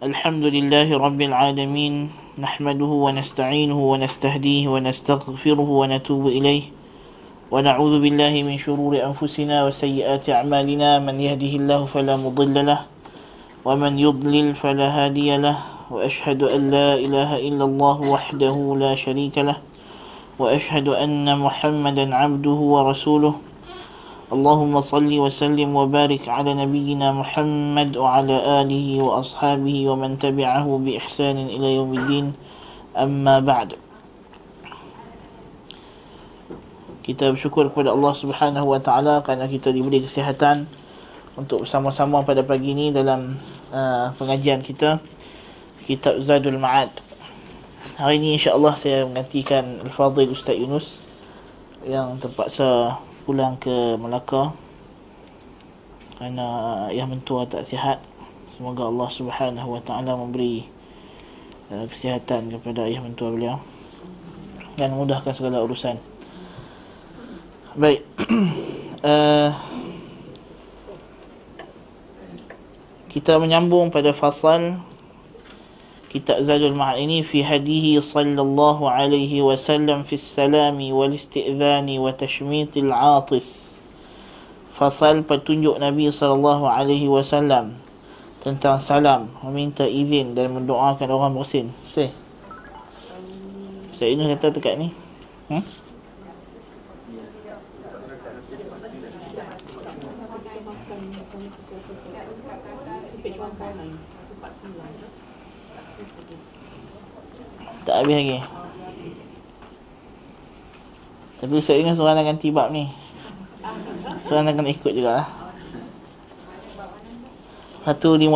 الحمد لله رب العالمين نحمده ونستعينه ونستهديه ونستغفره ونتوب إليه ونعوذ بالله من شرور أنفسنا وسيئات أعمالنا. من يهده الله فلا مضل له ومن يضلل فلا هادي له وأشهد أن لا إله إلا الله وحده لا شريك له وأشهد أن محمدا عبده ورسوله. اللهم صل وسلم وبارك على نبينا محمد وعلى آله وأصحابه ومن تبعه بإحسان إلى يوم الدين أما بعد kita bersyukur kepada Allah Subhanahu wa taala kerana kita diberi kesihatan untuk bersama-sama pada pagi ini dalam uh, pengajian kita kitab Zadul Ma'ad. Hari ini insya-Allah saya menggantikan Al-Fadhil Ustaz Yunus yang terpaksa pulang ke Melaka kerana ayah mentua tak sihat. Semoga Allah Subhanahu wa taala memberi uh, kesihatan kepada ayah mentua beliau dan mudahkan segala urusan. Baik. uh, kita menyambung pada fasal kitab Zadul Ma'ad ini fi hadihi sallallahu alaihi wasallam fi salami wal isti'dhani wa tashmitil 'atis. Fasal petunjuk Nabi sallallahu alaihi wasallam tentang salam, meminta izin dan mendoakan orang bersin. Betul? Saya ini kata dekat ni. Hmm? Tak habis lagi. Tapi Ustaz ingat seorang nak ganti bab ni. Seorang kena ikut juga. Lah 152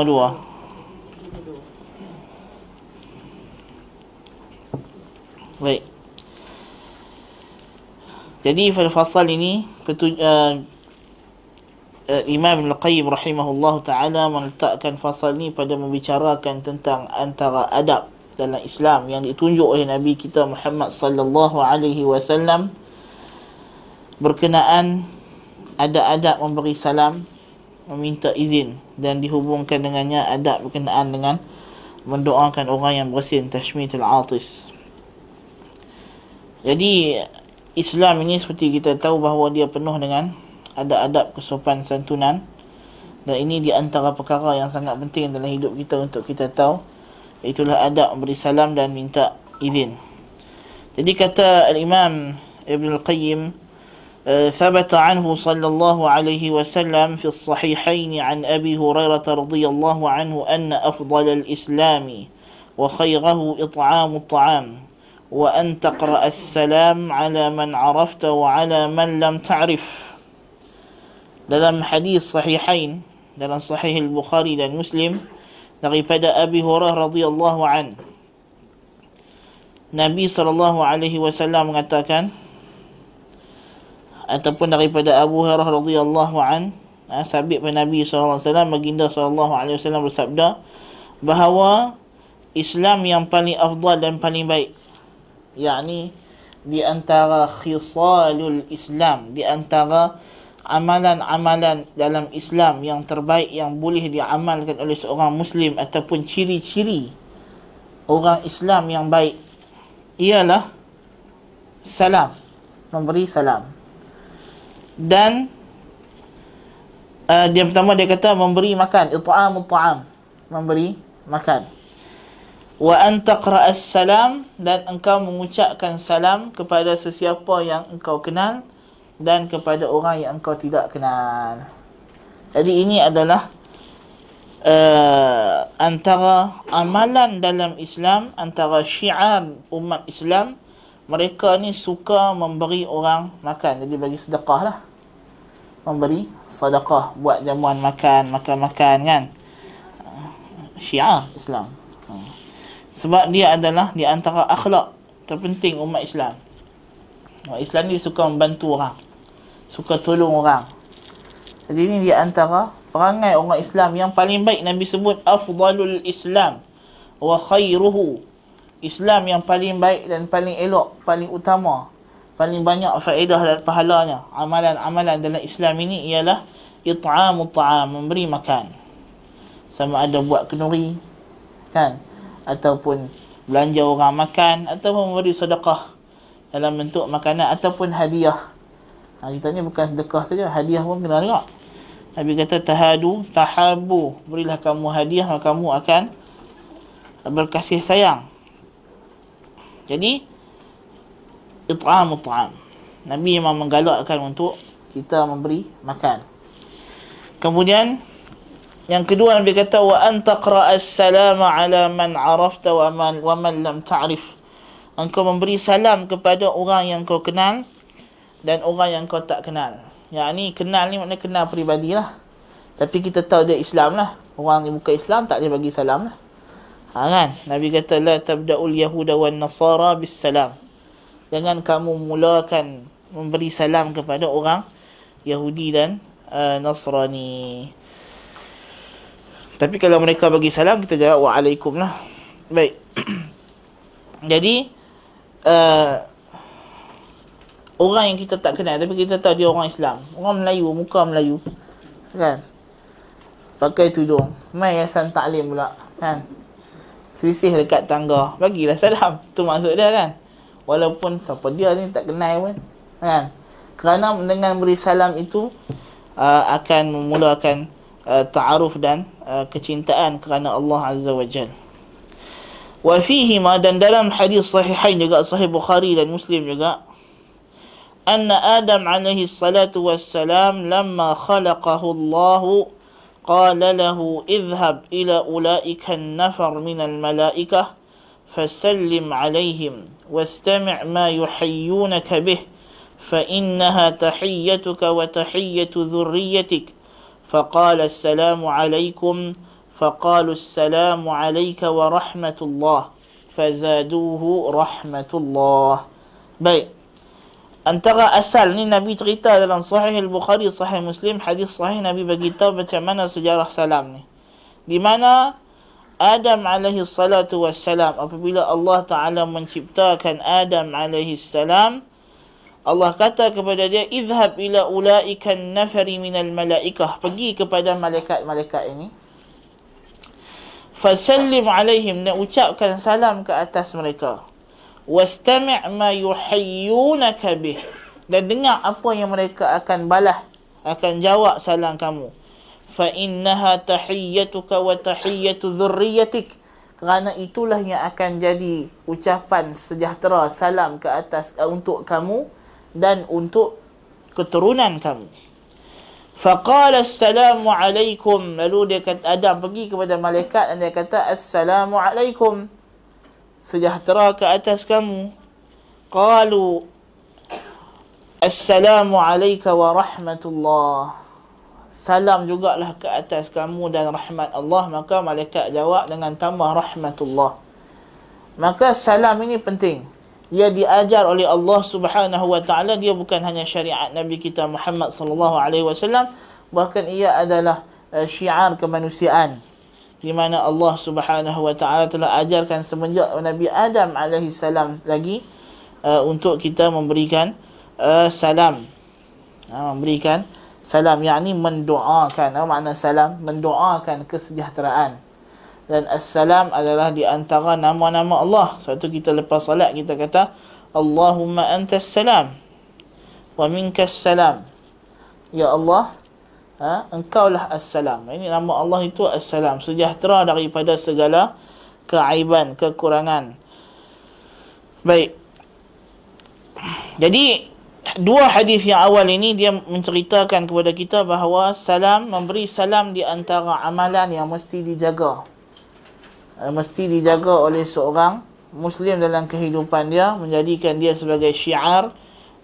Baik. Jadi fasal ini petu, uh, uh, Imam Al-Qayyim rahimahullah ta'ala meletakkan fasal ni pada membicarakan tentang antara adab dalam Islam yang ditunjuk oleh Nabi kita Muhammad sallallahu alaihi wasallam berkenaan adab-adab memberi salam, meminta izin dan dihubungkan dengannya adab berkenaan dengan mendoakan orang yang bersin tashmitul atis. Jadi Islam ini seperti kita tahu bahawa dia penuh dengan adab-adab kesopan santunan dan ini di antara perkara yang sangat penting dalam hidup kita untuk kita tahu itulah adab beri salam dan minta izin. Jadi kata al-Imam Ibn al-Qayyim ثبت عنه صلى الله عليه وسلم في الصحيحين عن أبي هريرة رضي الله عنه أن أفضل الإسلام وخيره إطعام الطعام وأن تقرأ السلام على من عرفت وعلى من لم تعرف dalam hadis sahihain dalam sahih al-Bukhari dan Muslim daripada Abi Hurairah radhiyallahu an. Nabi sallallahu alaihi wasallam mengatakan ataupun daripada Abu Hurairah radhiyallahu an, ha, sabit pada Nabi sallallahu alaihi wasallam baginda sallallahu alaihi wasallam bersabda bahawa Islam yang paling afdal dan paling baik yakni di antara khisalul Islam di antara amalan-amalan dalam Islam yang terbaik yang boleh diamalkan oleh seorang muslim ataupun ciri-ciri orang Islam yang baik ialah salam memberi salam. Dan uh, dia pertama dia kata memberi makan it'amut ta'am memberi makan. Wa an taqra'as salam dan engkau mengucapkan salam kepada sesiapa yang engkau kenal dan kepada orang yang engkau tidak kenal. Jadi ini adalah uh, antara amalan dalam Islam, antara syiar umat Islam, mereka ni suka memberi orang makan. Jadi bagi sedekah lah. Memberi sedekah, buat jamuan makan, makan-makan kan. Syiar Islam. Sebab dia adalah di antara akhlak terpenting umat Islam. Umat Islam ni suka membantu orang suka tolong orang. Jadi ini di antara perangai orang Islam yang paling baik Nabi sebut afdalul Islam wa khairuhu. Islam yang paling baik dan paling elok, paling utama, paling banyak faedah dan pahalanya. Amalan-amalan dalam Islam ini ialah it'amut ta'am, memberi makan. Sama ada buat kenuri, kan ataupun belanja orang makan ataupun memberi sedekah dalam bentuk makanan ataupun hadiah ha, kita ni bukan sedekah saja hadiah pun kena juga Nabi kata tahadu tahabu. Berilah kamu hadiah maka kamu akan berkasih sayang. Jadi it'am it'am Nabi memang menggalakkan untuk kita memberi makan. Kemudian yang kedua Nabi kata wa anta qra'as salama ala man arafta wa man wa man lam ta'rif. Engkau memberi salam kepada orang yang kau kenal dan orang yang kau tak kenal. Yang ni kenal ni maknanya kenal peribadilah. Tapi kita tahu dia Islam lah. Orang yang bukan Islam tak dia bagi salam lah. Ha, kan? Nabi kata la tabda'ul yahuda wan nasara bis salam. Jangan kamu mulakan memberi salam kepada orang Yahudi dan uh, Nasrani. Tapi kalau mereka bagi salam kita jawab waalaikum lah. Baik. Jadi uh, orang yang kita tak kenal tapi kita tahu dia orang Islam. Orang Melayu, muka Melayu. Kan? Pakai tudung. Mai yayasan taklim pula, kan? Selisih dekat tangga. Bagilah salam. Tu maksud dia kan. Walaupun siapa dia ni tak kenal pun. Kan? Kerana dengan beri salam itu uh, akan memulakan uh, ta'aruf dan uh, kecintaan kerana Allah Azza wa Jal. Wa fihi ma dan dalam hadis sahihain juga sahih Bukhari dan Muslim juga أن آدم عليه الصلاة والسلام لما خلقه الله قال له اذهب إلى أولئك النفر من الملائكة فسلم عليهم واستمع ما يحيونك به فإنها تحيتك وتحية ذريتك. فقال السلام عليكم فقالوا السلام عليك ورحمة الله. فزادوه رحمة الله. Baik. Antara asal ni Nabi cerita dalam Sahih Al-Bukhari Sahih Muslim hadis sahih Nabi bagi tahu macam mana sejarah salam ni. Di mana Adam alaihi salatu wassalam apabila Allah Taala menciptakan Adam alaihi salam Allah kata kepada dia idhab ila ulaikan nafari minal malaikah. Pergi kepada malaikat-malaikat ini. Fasallim alaihim. Dan ucapkan salam ke atas mereka wastami' ma yuhayyunaka bih dan dengar apa yang mereka akan balas akan jawab salam kamu fa innaha tahiyyatuka wa tahiyyatu dhurriyyatik kerana itulah yang akan jadi ucapan sejahtera salam ke atas uh, untuk kamu dan untuk keturunan kamu. Faqala assalamu alaikum. Lalu dia kata Adam pergi kepada malaikat dan dia kata assalamu alaikum. Sejahtera ke atas kamu. Qalu assalamu alayka wa rahmatullah. Salam jugalah ke atas kamu dan rahmat Allah. Maka malaikat jawab dengan tambah rahmatullah. Maka salam ini penting ia diajar oleh Allah Subhanahu wa taala dia bukan hanya syariat Nabi kita Muhammad sallallahu alaihi wasallam bahkan ia adalah uh, syiar kemanusiaan di mana Allah Subhanahu wa taala telah ajarkan semenjak Nabi Adam alaihi salam lagi uh, untuk kita memberikan uh, salam uh, memberikan salam yakni mendoakan apa makna salam mendoakan kesejahteraan dan assalam adalah di antara nama-nama Allah. Sebab kita lepas salat kita kata Allahumma antas salam wa minkas salam. Ya Allah, ha, engkaulah assalam. Ini nama Allah itu assalam, sejahtera daripada segala keaiban, kekurangan. Baik. Jadi dua hadis yang awal ini dia menceritakan kepada kita bahawa salam memberi salam di antara amalan yang mesti dijaga mesti dijaga oleh seorang muslim dalam kehidupan dia menjadikan dia sebagai syiar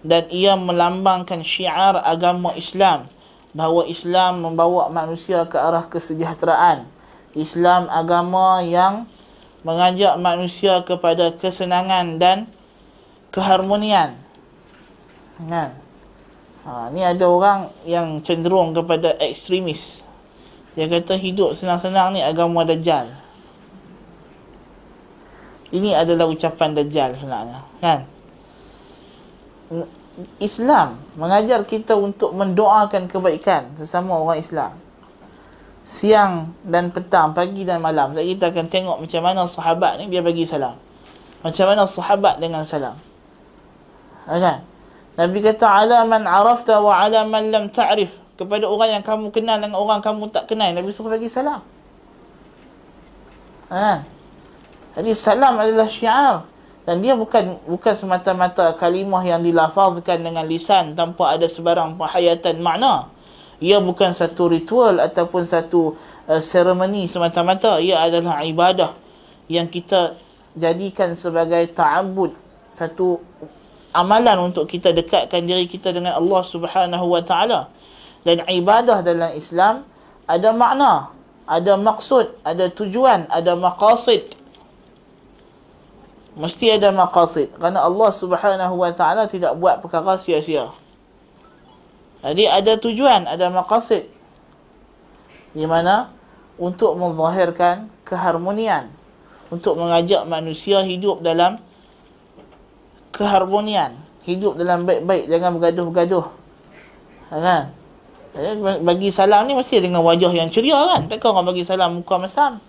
dan ia melambangkan syiar agama Islam bahawa Islam membawa manusia ke arah kesejahteraan. Islam agama yang mengajak manusia kepada kesenangan dan keharmonian. Kan? Ha, ni ada orang yang cenderung kepada ekstremis. Dia kata hidup senang-senang ni agama dajjal. Ini adalah ucapan Dajjal sebenarnya. Kan? Islam mengajar kita untuk mendoakan kebaikan sesama orang Islam. siang dan petang, pagi dan malam. Jadi kita akan tengok macam mana sahabat ni dia bagi salam. Macam mana sahabat dengan salam. Kan? Nabi kata ala man arafta wa ala man lam ta'rif. Kepada orang yang kamu kenal dengan orang kamu tak kenal, Nabi suruh bagi salam. Kan? Jadi salam adalah syiar dan dia bukan bukan semata-mata kalimah yang dilafazkan dengan lisan tanpa ada sebarang penghayatan makna. Ia bukan satu ritual ataupun satu uh, seremoni semata-mata. Ia adalah ibadah yang kita jadikan sebagai ta'abbud. Satu amalan untuk kita dekatkan diri kita dengan Allah Subhanahu wa taala. Dan ibadah dalam Islam ada makna ada maksud ada tujuan ada maqasid mesti ada maqasid kerana Allah Subhanahu wa taala tidak buat perkara sia-sia jadi ada tujuan, ada maqasid. Di mana untuk menzahirkan keharmonian, untuk mengajak manusia hidup dalam keharmonian, hidup dalam baik-baik, jangan bergaduh-bergaduh. Ha, kan? Bagi salam ni mesti dengan wajah yang ceria kan? Takkan orang bagi salam muka masam.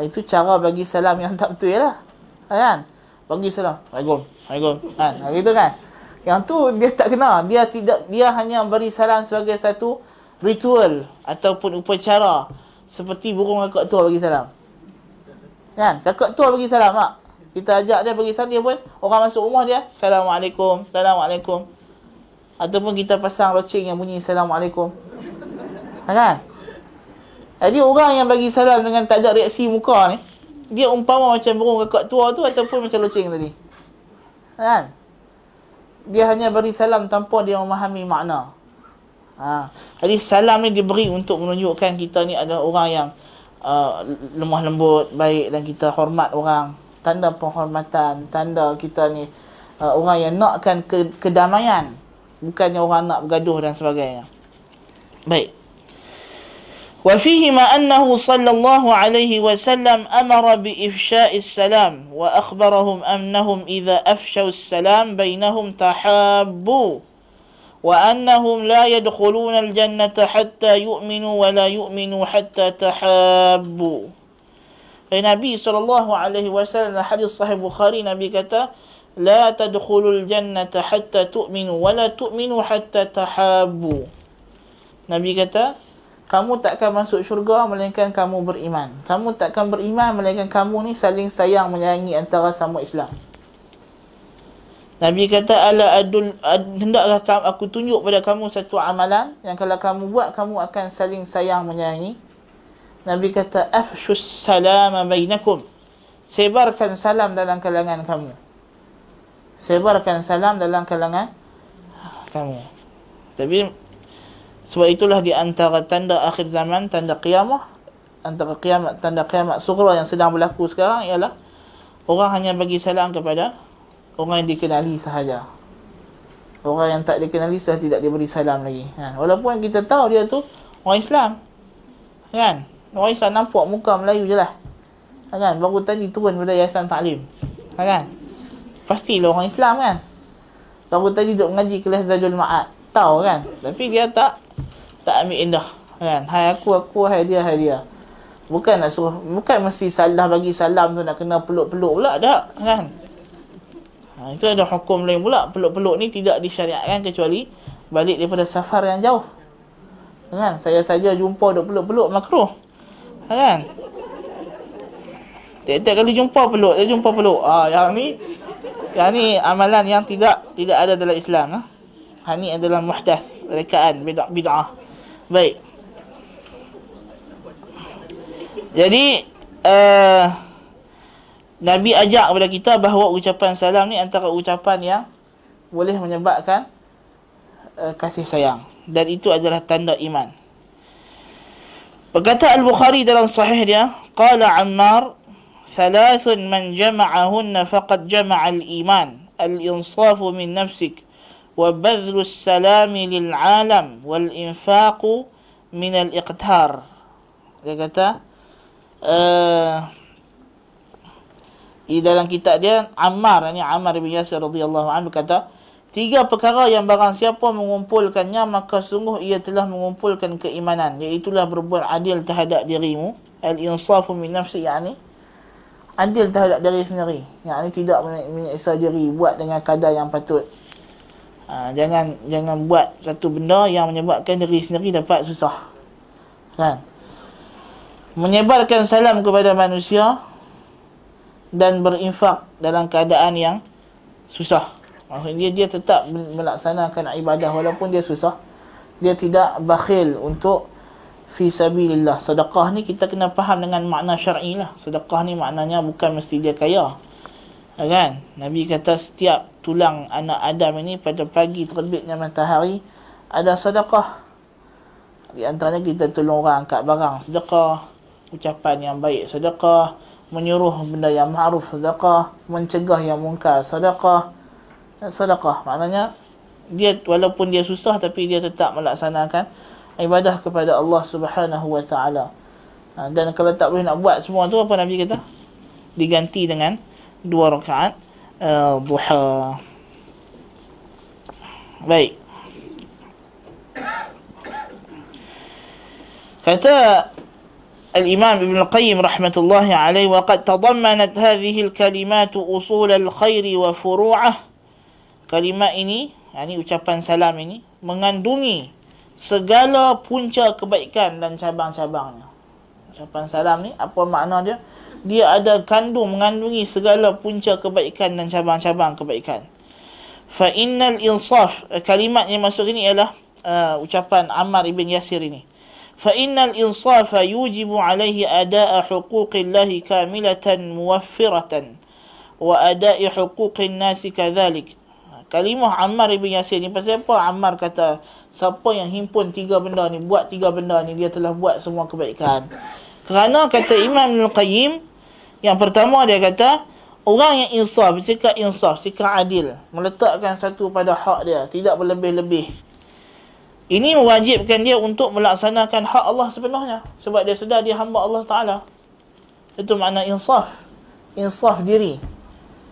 Itu cara bagi salam yang tak betul lah. Kan? Bagi salam. Assalamualaikum. Assalamualaikum. Kan? Ha, gitu kan? Yang tu dia tak kena. Dia tidak dia hanya beri salam sebagai satu ritual ataupun upacara seperti burung kakak tua bagi salam. Kan? Kakak tua bagi salam tak? Kita ajak dia bagi salam dia pun orang masuk rumah dia, Assalamualaikum, Assalamualaikum. Ataupun kita pasang loceng yang bunyi Assalamualaikum. Kan? Jadi orang yang bagi salam dengan tak ada reaksi muka ni, dia umpama macam burung kakak tua tu ataupun macam loceng tadi. Kan? dia hanya beri salam tanpa dia memahami makna. Ha. Jadi salam ni diberi untuk menunjukkan kita ni adalah orang yang uh, lemah lembut, baik dan kita hormat orang. Tanda penghormatan, tanda kita ni uh, orang yang nakkan ke- kedamaian. Bukannya orang nak bergaduh dan sebagainya. Baik. وفيهما أنه صلى الله عليه وسلم أمر بإفشاء السلام وأخبرهم أنهم إذا أفشوا السلام بينهم تحابوا وأنهم لا يدخلون الجنة حتى يؤمنوا ولا يؤمنوا حتى تحابوا. Nabi صلى الله عليه وسلم حديث Bukhari Nabi نبي كتا لا تدخلوا الجنة حتى تؤمنوا ولا تؤمنوا حتى تحابوا نبي كتا kamu takkan masuk syurga melainkan kamu beriman. Kamu takkan beriman melainkan kamu ni saling sayang menyayangi antara sama Islam. Nabi kata ala adul ad, hendaklah aku tunjuk pada kamu satu amalan yang kalau kamu buat kamu akan saling sayang menyayangi. Nabi kata afshus salama bainakum. Sebarkan salam dalam kalangan kamu. Sebarkan salam dalam kalangan kamu. Tapi sebab itulah di antara tanda akhir zaman, tanda kiamah, antara kiamat, tanda kiamat sughra yang sedang berlaku sekarang ialah orang hanya bagi salam kepada orang yang dikenali sahaja. Orang yang tak dikenali sudah tidak diberi salam lagi. Ha, walaupun kita tahu dia tu orang Islam. Kan? Orang Islam nampak muka Melayu je lah. Ha, kan? Baru tadi turun pada Yayasan Taklim. Ha, kan? Pastilah orang Islam kan? Baru tadi duduk mengaji kelas Zadul Ma'ad. Tahu kan? Tapi dia tak tak ambil indah kan. Hai aku aku hai dia hai dia. Bukan nak suruh bukan mesti salah bagi salam tu nak kena peluk-peluk pula tak kan. Ha, itu ada hukum lain pula. Peluk-peluk ni tidak disyariatkan kecuali balik daripada safar yang jauh. Kan? Saya saja jumpa duk peluk-peluk makruh. Kan? Tiap-tiap kali jumpa peluk dia jumpa peluk. Ah yang ni yang ni amalan yang tidak tidak ada dalam Islam ha? Ha ni adalah muhdath rekaan bid'ah bid'ah Baik. Jadi uh, Nabi ajak kepada kita bahawa ucapan salam ni antara ucapan yang boleh menyebabkan uh, kasih sayang dan itu adalah tanda iman. Berkata Al-Bukhari dalam sahih dia, qala Ammar, "Thalathun man jama'ahunna faqad jama'a al-iman, al-insafu min nafsik." وبذل السلام للعالم والإنفاق من الإقتار dia kata uh, di dalam kitab dia Ammar ini Ammar bin Yasir radhiyallahu anhu kata Tiga perkara yang barang siapa mengumpulkannya maka sungguh ia telah mengumpulkan keimanan iaitulah berbuat adil terhadap dirimu al-insafu min nafsi yani adil terhadap diri sendiri yakni tidak menyiksa diri buat dengan kadar yang patut ha, jangan jangan buat satu benda yang menyebabkan diri sendiri dapat susah kan menyebarkan salam kepada manusia dan berinfak dalam keadaan yang susah Maksudnya dia, tetap melaksanakan ibadah walaupun dia susah. Dia tidak bakhil untuk fi sabilillah. Sedekah ni kita kena faham dengan makna syar'i lah. Sedekah ni maknanya bukan mesti dia kaya. Ya kan? Nabi kata setiap tulang anak Adam ini pada pagi terbitnya matahari ada sedekah. Di antaranya kita tolong orang angkat barang sedekah, ucapan yang baik sedekah, menyuruh benda yang ma'ruf sedekah, mencegah yang mungkar sedekah. Sedekah. Maknanya dia walaupun dia susah tapi dia tetap melaksanakan ibadah kepada Allah Subhanahu wa taala. Ha, dan kalau tak boleh nak buat semua tu apa nabi kata? Diganti dengan dua rakaat uh, duha baik kata الإمام ابن القيم رحمة الله عليه وقد تضمنت هذه الكلمات أصول الخير وفروعه kalimat ini, ini ucapan salam ini, mengandungi segala punca kebaikan dan cabang-cabangnya. Ucapan salam ni, apa makna dia? dia ada kandung, mengandungi segala punca kebaikan dan cabang-cabang kebaikan. Fa innal insaf, kalimat yang masuk ini ialah uh, ucapan Ammar ibn Yasir ini. Fa innal insaf yujibu alaihi ada'a huquqillahi kamilatan muwaffiratan wa ada'i huquqin nasi kadhalik kalimah Ammar ibn Yasir ni pasal apa Ammar kata siapa yang himpun tiga benda ni buat tiga benda ni dia telah buat semua kebaikan kerana kata Imam Al-Qayyim yang pertama dia kata orang yang insaf sikap insaf sikap adil meletakkan satu pada hak dia tidak berlebih-lebih ini mewajibkan dia untuk melaksanakan hak Allah sepenuhnya sebab dia sedar dia hamba Allah Taala itu makna insaf insaf diri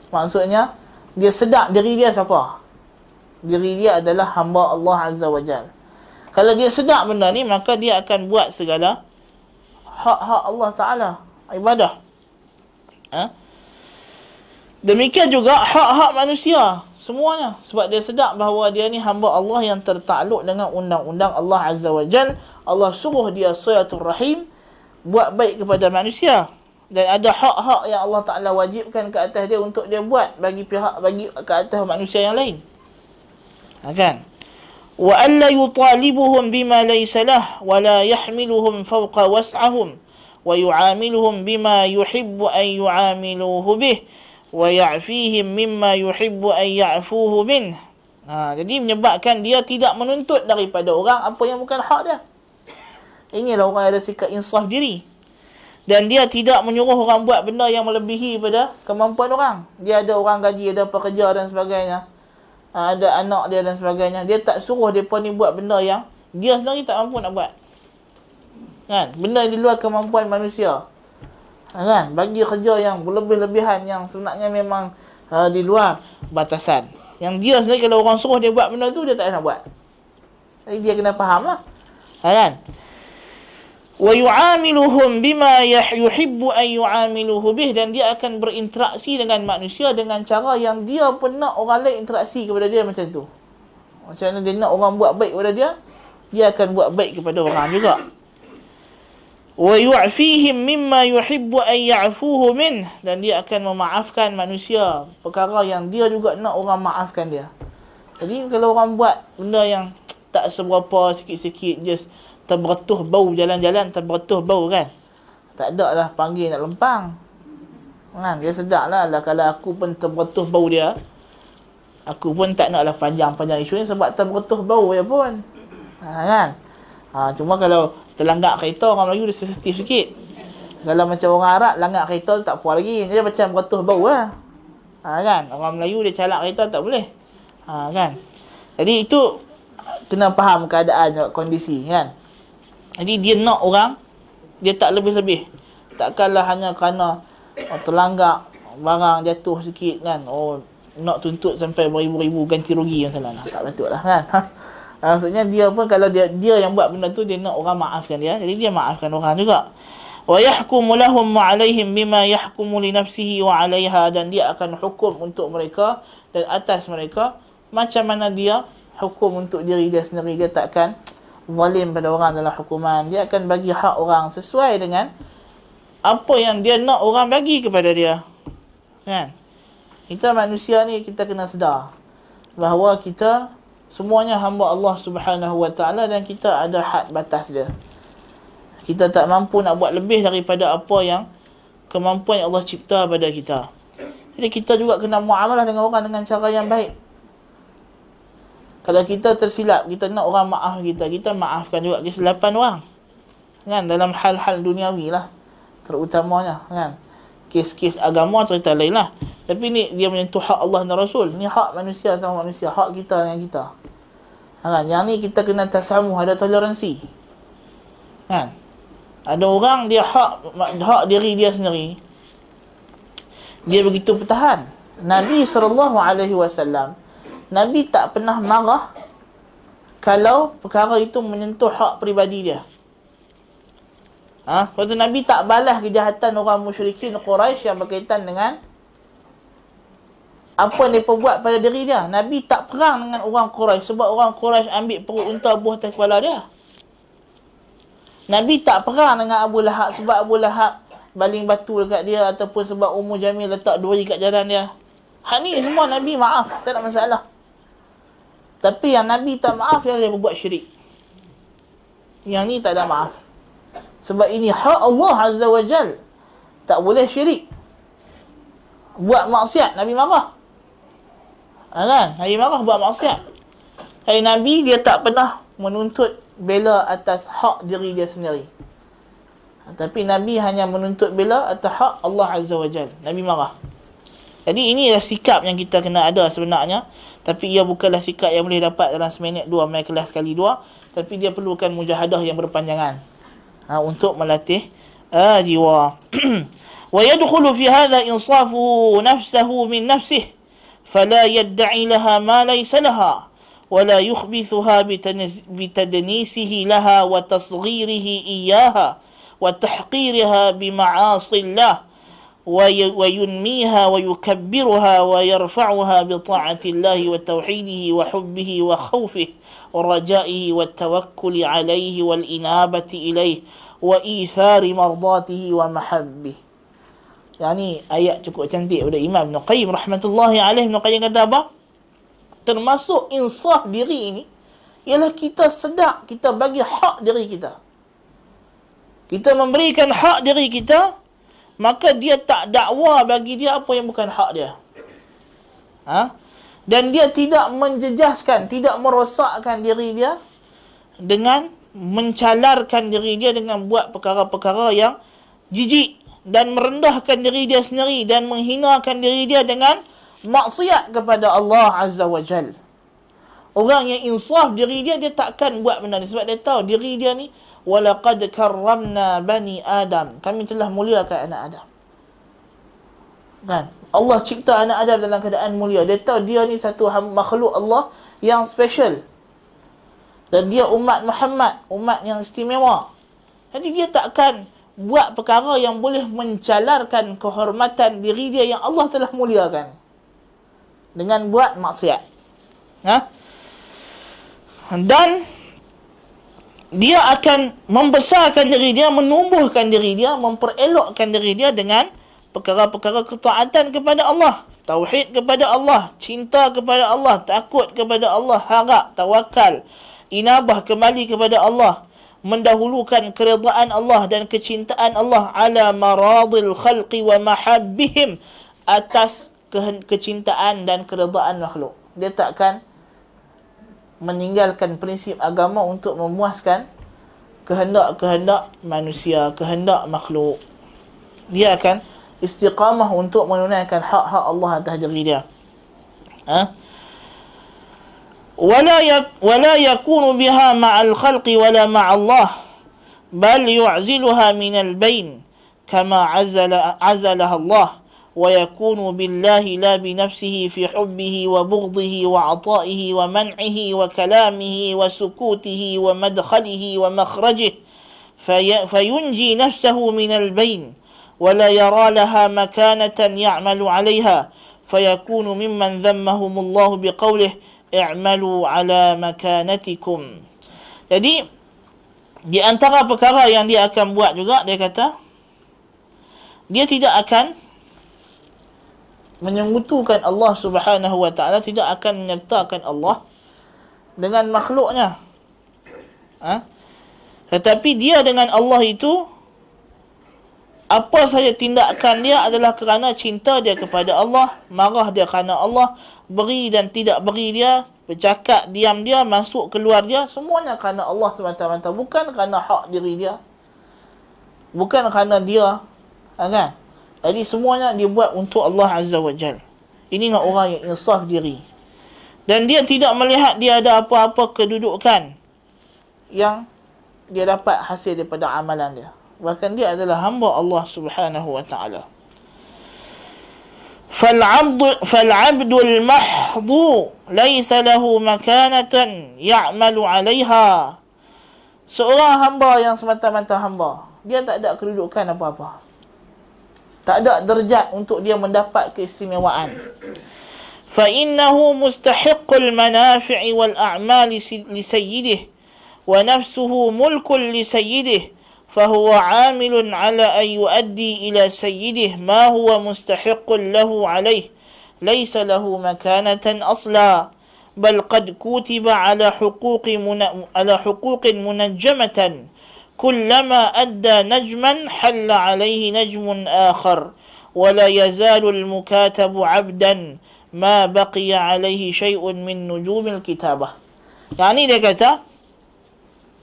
maksudnya dia sedar diri dia siapa? Diri dia adalah hamba Allah Azza wa Jal. Kalau dia sedar benda ni, maka dia akan buat segala hak-hak Allah Ta'ala. Ibadah. Ha? Demikian juga hak-hak manusia. Semuanya. Sebab dia sedar bahawa dia ni hamba Allah yang tertakluk dengan undang-undang Allah Azza wa Jal. Allah suruh dia sayatul rahim. Buat baik kepada manusia dan ada hak-hak yang Allah Taala wajibkan ke atas dia untuk dia buat bagi pihak bagi ke atas manusia yang lain. Ha, kan? Wa alla yutalibuhum bima laysa lah wa la yahmiluhum fawqa was'ahum bima yuhibbu an yu'amiluhu bih wa ya'fihim mimma yuhibbu an ya'fuhu min. Ha, jadi menyebabkan dia tidak menuntut daripada orang apa yang bukan hak dia. Inilah orang ada sikap insaf diri dan dia tidak menyuruh orang buat benda yang melebihi pada kemampuan orang. Dia ada orang gaji, ada pekerja dan sebagainya. Ha, ada anak dia dan sebagainya. Dia tak suruh dia ni buat benda yang dia sendiri tak mampu nak buat. Kan? Benda di luar kemampuan manusia. Ha, kan? Bagi kerja yang berlebih-lebihan yang sebenarnya memang uh, di luar batasan. Yang dia sendiri kalau orang suruh dia buat benda tu, dia tak nak buat. Jadi dia kena faham lah. Ha, kan? wa yu'amiluhum bima yuhibbu an yu'amiluhu bih dan dia akan berinteraksi dengan manusia dengan cara yang dia pun nak orang lain interaksi kepada dia macam tu. Macam mana dia nak orang buat baik kepada dia, dia akan buat baik kepada orang juga. Wa yu'fihim mimma yuhibbu an ya'fuhu min. Dan dia akan memaafkan manusia. Perkara yang dia juga nak orang maafkan dia. Jadi kalau orang buat benda yang tak seberapa sikit-sikit just terberetuh bau jalan-jalan terberetuh bau kan? Tak ada lah panggil nak lempang. Kan dia sedar lah, lah kalau aku pun terberetuh bau dia aku pun tak nak lah panjang-panjang isu ni sebab terberetuh bau ya pun. Ha, kan? Ha, cuma kalau terlanggak kereta orang Melayu dia sensitif sikit kalau macam orang Arab langgar kereta tak puas lagi dia macam beretuh bau lah ha, kan orang Melayu dia calak kereta tak boleh ha, kan jadi itu kena faham keadaan kondisi kan jadi dia nak orang dia tak lebih-lebih. Takkanlah hanya kerana oh, terlanggak barang jatuh sikit kan. Oh nak tuntut sampai beribu-ribu ganti rugi yang salah lah. Tak betul lah kan. Ha? Maksudnya dia pun kalau dia dia yang buat benda tu dia nak orang maafkan dia. Jadi dia maafkan orang juga. Wa yahkumu lahum wa alaihim bima yahkumu li nafsihi wa alaiha. Dan dia akan hukum untuk mereka dan atas mereka macam mana dia hukum untuk diri dia sendiri. Dia takkan zalim pada orang dalam hukuman. Dia akan bagi hak orang sesuai dengan apa yang dia nak orang bagi kepada dia. Kan? Kita manusia ni kita kena sedar bahawa kita semuanya hamba Allah Subhanahu Wa Taala dan kita ada had batas dia. Kita tak mampu nak buat lebih daripada apa yang kemampuan yang Allah cipta pada kita. Jadi kita juga kena muamalah dengan orang dengan cara yang baik. Kalau kita tersilap, kita nak orang maaf kita, kita maafkan juga kesilapan orang. Kan? Dalam hal-hal duniawi lah. Terutamanya. Kan? Kes-kes agama cerita lain lah. Tapi ni dia menyentuh hak Allah dan Rasul. Ni hak manusia sama manusia. Hak kita dengan kita. Ha, yang ni kita kena tasamuh, ada toleransi. Kan? Ada orang dia hak hak diri dia sendiri. Dia begitu pertahan. Nabi wasallam Nabi tak pernah marah kalau perkara itu menyentuh hak peribadi dia. Ha? Lepas Nabi tak balas kejahatan orang musyrikin Quraisy yang berkaitan dengan apa yang dia buat pada diri dia. Nabi tak perang dengan orang Quraisy sebab orang Quraisy ambil perut unta buah atas kepala dia. Nabi tak perang dengan Abu Lahab sebab Abu Lahab baling batu dekat dia ataupun sebab Ummu Jamil letak duri kat jalan dia. Hak ni semua Nabi maaf, tak ada masalah. Tapi yang Nabi tak maaf yang dia berbuat syirik. Yang ni tak ada maaf. Sebab ini hak Allah Azza wa Jal. Tak boleh syirik. Buat maksiat, Nabi marah. Ha, kan? Nabi marah buat maksiat. Hari Nabi dia tak pernah menuntut bela atas hak diri dia sendiri. Ha, tapi Nabi hanya menuntut bela atas hak Allah Azza wa Jal. Nabi marah. Jadi ini adalah sikap yang kita kena ada sebenarnya. Tapi ia bukanlah sikap yang boleh dapat dalam seminit dua main kelas kali dua. Tapi dia perlukan mujahadah yang berpanjangan. Ha, untuk melatih uh, jiwa. ويدخل في هذا إنصاف نفسه من نفسه فلا يدعي لها ما ليس لها ولا يخبثها بتدنيسه لها وتصغيره إياها وتحقيرها بمعاصي الله وينميها ويكبرها ويرفعها بطاعة الله وتوحيده وحبه وخوفه ورجائه والتوكل عليه والإنابة إليه وإيثار مرضاته ومحبه Yani ayat cukup cantik pada Imam Ibn Qayyim rahmatullahi alaih Ibn Qayyim kata apa? Termasuk insaf diri ini ialah kita sedar kita bagi hak diri kita. Kita memberikan hak diri kita maka dia tak dakwa bagi dia apa yang bukan hak dia. Ha? dan dia tidak menjejaskan, tidak merosakkan diri dia dengan mencalarkan diri dia dengan buat perkara-perkara yang jijik dan merendahkan diri dia sendiri dan menghinakan diri dia dengan maksiat kepada Allah Azza wa Jal. Orang yang insaf diri dia, dia takkan buat benda ni. Sebab dia tahu diri dia ni, walaqad karramna bani Adam. Kami telah muliakan anak Adam. Kan? Allah cipta anak Adam dalam keadaan mulia. Dia tahu dia ni satu makhluk Allah yang special. Dan dia umat Muhammad, umat yang istimewa. Jadi dia takkan buat perkara yang boleh mencalarkan kehormatan diri dia yang Allah telah muliakan dengan buat maksiat. Ha? Dan dia akan membesarkan diri dia, menumbuhkan diri dia, memperelokkan diri dia dengan perkara-perkara ketaatan kepada Allah, tauhid kepada Allah, cinta kepada Allah, takut kepada Allah, harap, tawakal, inabah kembali kepada Allah mendahulukan keredaan Allah dan kecintaan Allah ala maradil khalqi wa mahabbihim atas ke- kecintaan dan keredaan makhluk. Dia takkan meninggalkan prinsip agama untuk memuaskan kehendak-kehendak manusia, kehendak makhluk. Dia akan istiqamah untuk menunaikan hak-hak Allah atas diri dia. Ha? ولا ولا يكون بها مع الخلق ولا مع الله بل يعزلها من البين كما عزل عزلها الله ويكون بالله لا بنفسه في حبه وبغضه وعطائه ومنعه وكلامه وسكوته ومدخله ومخرجه في فينجي نفسه من البين ولا يرى لها مكانة يعمل عليها فيكون ممن ذمهم الله بقوله اعملوا على مكانتكم jadi di antara perkara yang dia akan buat juga dia kata dia tidak akan menyekutukan Allah Subhanahu wa taala tidak akan menyertakan Allah dengan makhluknya. Ha? Tetapi dia dengan Allah itu apa saja tindakan dia adalah kerana cinta dia kepada Allah, marah dia kerana Allah, beri dan tidak beri dia, bercakap, diam dia, masuk keluar dia, semuanya kerana Allah semata-mata, bukan kerana hak diri dia. Bukan kerana dia, ha, kan? Jadi semuanya dia buat untuk Allah Azza wa Jal. Ini nak orang yang insaf diri. Dan dia tidak melihat dia ada apa-apa kedudukan yang dia dapat hasil daripada amalan dia Bahkan dia adalah hamba Allah Subhanahu wa taala. فالعبد فالعبد المحض ليس له مكانة يعمل عليها seorang hamba yang semata-mata hamba dia tak ada kedudukan apa-apa tak ada derajat untuk dia mendapat keistimewaan fa innahu mustahiqqul manafi'i wal a'mali li sayyidihi فهو عامل على أن يؤدي إلى سيده ما هو مستحق له عليه ليس له مكانة أصلا بل قد كتب على حقوق من على حقوق منجمة كلما أدى نجما حل عليه نجم آخر ولا يزال المكاتب عبدا ما بقي عليه شيء من نجوم الكتابة. يعني dia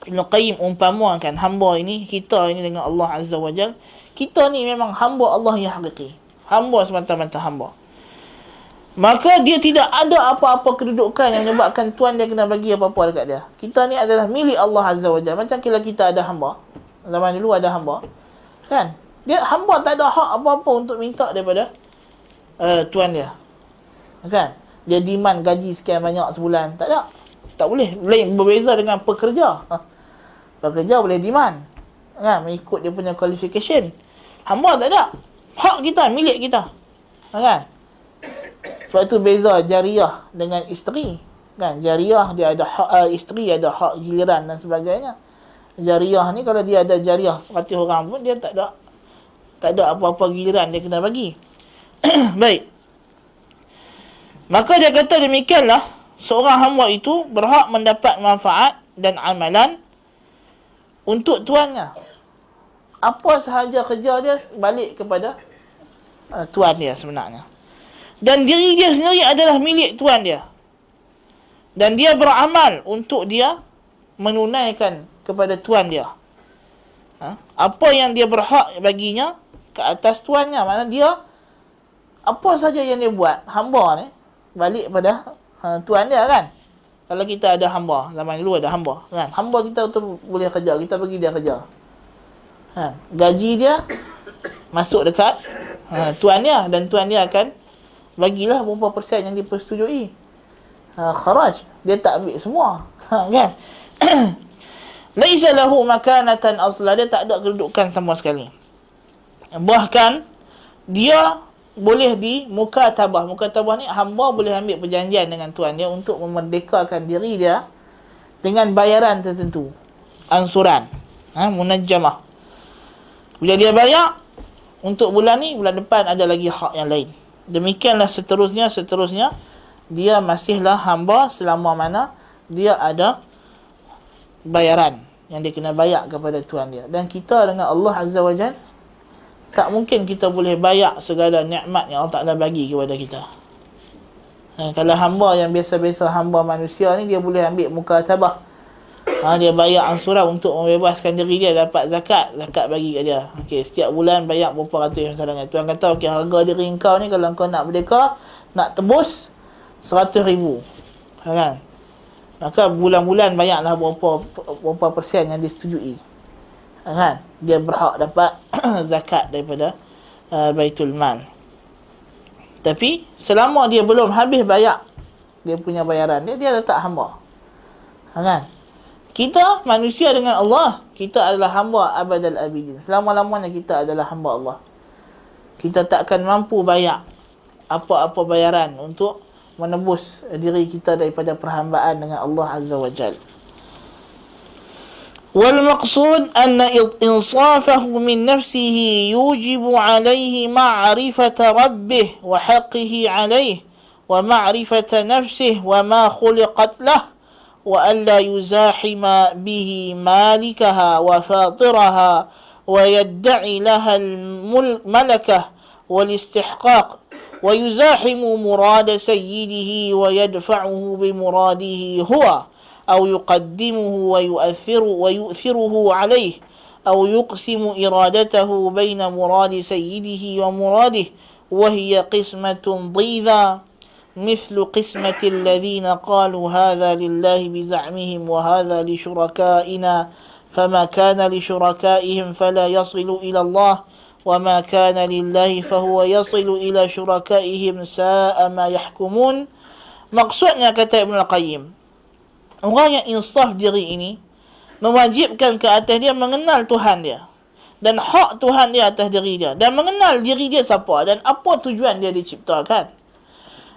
Ibn Qayyim umpamakan hamba ini kita ini dengan Allah Azza wa Jal kita ni memang hamba Allah yang hakiki hamba semata-mata hamba maka dia tidak ada apa-apa kedudukan yang menyebabkan Tuhan dia kena bagi apa-apa dekat dia. Kita ni adalah milik Allah Azza wa Jalla. Macam kalau kita ada hamba. Zaman dulu ada hamba. Kan? Dia hamba tak ada hak apa-apa untuk minta daripada uh, Tuhan dia. Kan? Dia demand gaji sekian banyak sebulan. Tak ada. Tak boleh. Lain berbeza dengan pekerja. Ha. Pekerja boleh demand. Kan? Mengikut dia punya qualification. Hamba tak ada. Hak kita, milik kita. Kan? Sebab itu beza jariah dengan isteri. Kan? Jariah dia ada hak, uh, isteri ada hak giliran dan sebagainya. Jariah ni kalau dia ada jariah 100 orang pun dia tak ada tak ada apa-apa giliran dia kena bagi. Baik. Maka dia kata demikianlah seorang hamba itu berhak mendapat manfaat dan amalan untuk tuannya. Apa sahaja kerja dia balik kepada uh, tuan dia sebenarnya. Dan diri dia sendiri adalah milik tuan dia. Dan dia beramal untuk dia menunaikan kepada tuan dia. Ha? apa yang dia berhak baginya ke atas tuannya. Mana dia apa saja yang dia buat hamba ni balik pada ha, tuan dia kan kalau kita ada hamba zaman dulu ada hamba kan? Hamba kita tu boleh kerja kita bagi dia kerja ha, gaji dia masuk dekat ha, tuan dia dan tuan dia akan bagilah berapa persen yang dipersetujui. Ha, kharaj dia tak ambil semua ha, kan? Laisa lahu makanatan asla dia tak ada kedudukan sama sekali. Bahkan dia boleh di muka tabah. Muka tabah ni hamba boleh ambil perjanjian dengan tuan dia untuk memerdekakan diri dia dengan bayaran tertentu. Ansuran. Ha, munajjamah. Bila dia bayar untuk bulan ni bulan depan ada lagi hak yang lain. Demikianlah seterusnya seterusnya. Dia masihlah hamba selama mana dia ada bayaran yang dia kena bayar kepada tuan dia. Dan kita dengan Allah Azza wa Jal tak mungkin kita boleh bayar segala nikmat yang Allah Taala bagi kepada kita. Ha, kalau hamba yang biasa-biasa hamba manusia ni dia boleh ambil muka tabah. Ha, dia bayar ansuran untuk membebaskan diri dia dapat zakat zakat bagi kat dia. Okey setiap bulan bayar berapa ratus misalnya tuan kata okey harga diri kau ni kalau kau nak merdeka nak tebus seratus ribu. Ha, kan? Maka bulan-bulan bayarlah berapa berapa persen yang disetujui ha, kan dia berhak dapat zakat daripada uh, baitul mal Tapi selama dia belum habis bayar dia punya bayaran dia, dia letak hamba. Ha, kan? Kita manusia dengan Allah, kita adalah hamba abadal abidin. Selama-lamanya kita adalah hamba Allah. Kita takkan mampu bayar apa-apa bayaran untuk menebus diri kita daripada perhambaan dengan Allah Azza wa Jal. والمقصود أن إنصافه من نفسه يوجب عليه معرفة ربه وحقه عليه ومعرفة نفسه وما خلقت له وألا يزاحم به مالكها وفاطرها ويدعي لها الملكة والاستحقاق ويزاحم مراد سيده ويدفعه بمراده هو. أو يقدمه ويؤثر ويؤثره عليه أو يقسم إرادته بين مراد سيده ومراده وهي قسمة ضيذا مثل قسمة الذين قالوا هذا لله بزعمهم وهذا لشركائنا فما كان لشركائهم فلا يصل إلى الله وما كان لله فهو يصل إلى شركائهم ساء ما يحكمون. maksudnya kata Ibn Al-Qayyim orang yang insaf diri ini mewajibkan ke atas dia mengenal Tuhan dia. Dan hak Tuhan dia atas diri dia. Dan mengenal diri dia siapa dan apa tujuan dia diciptakan.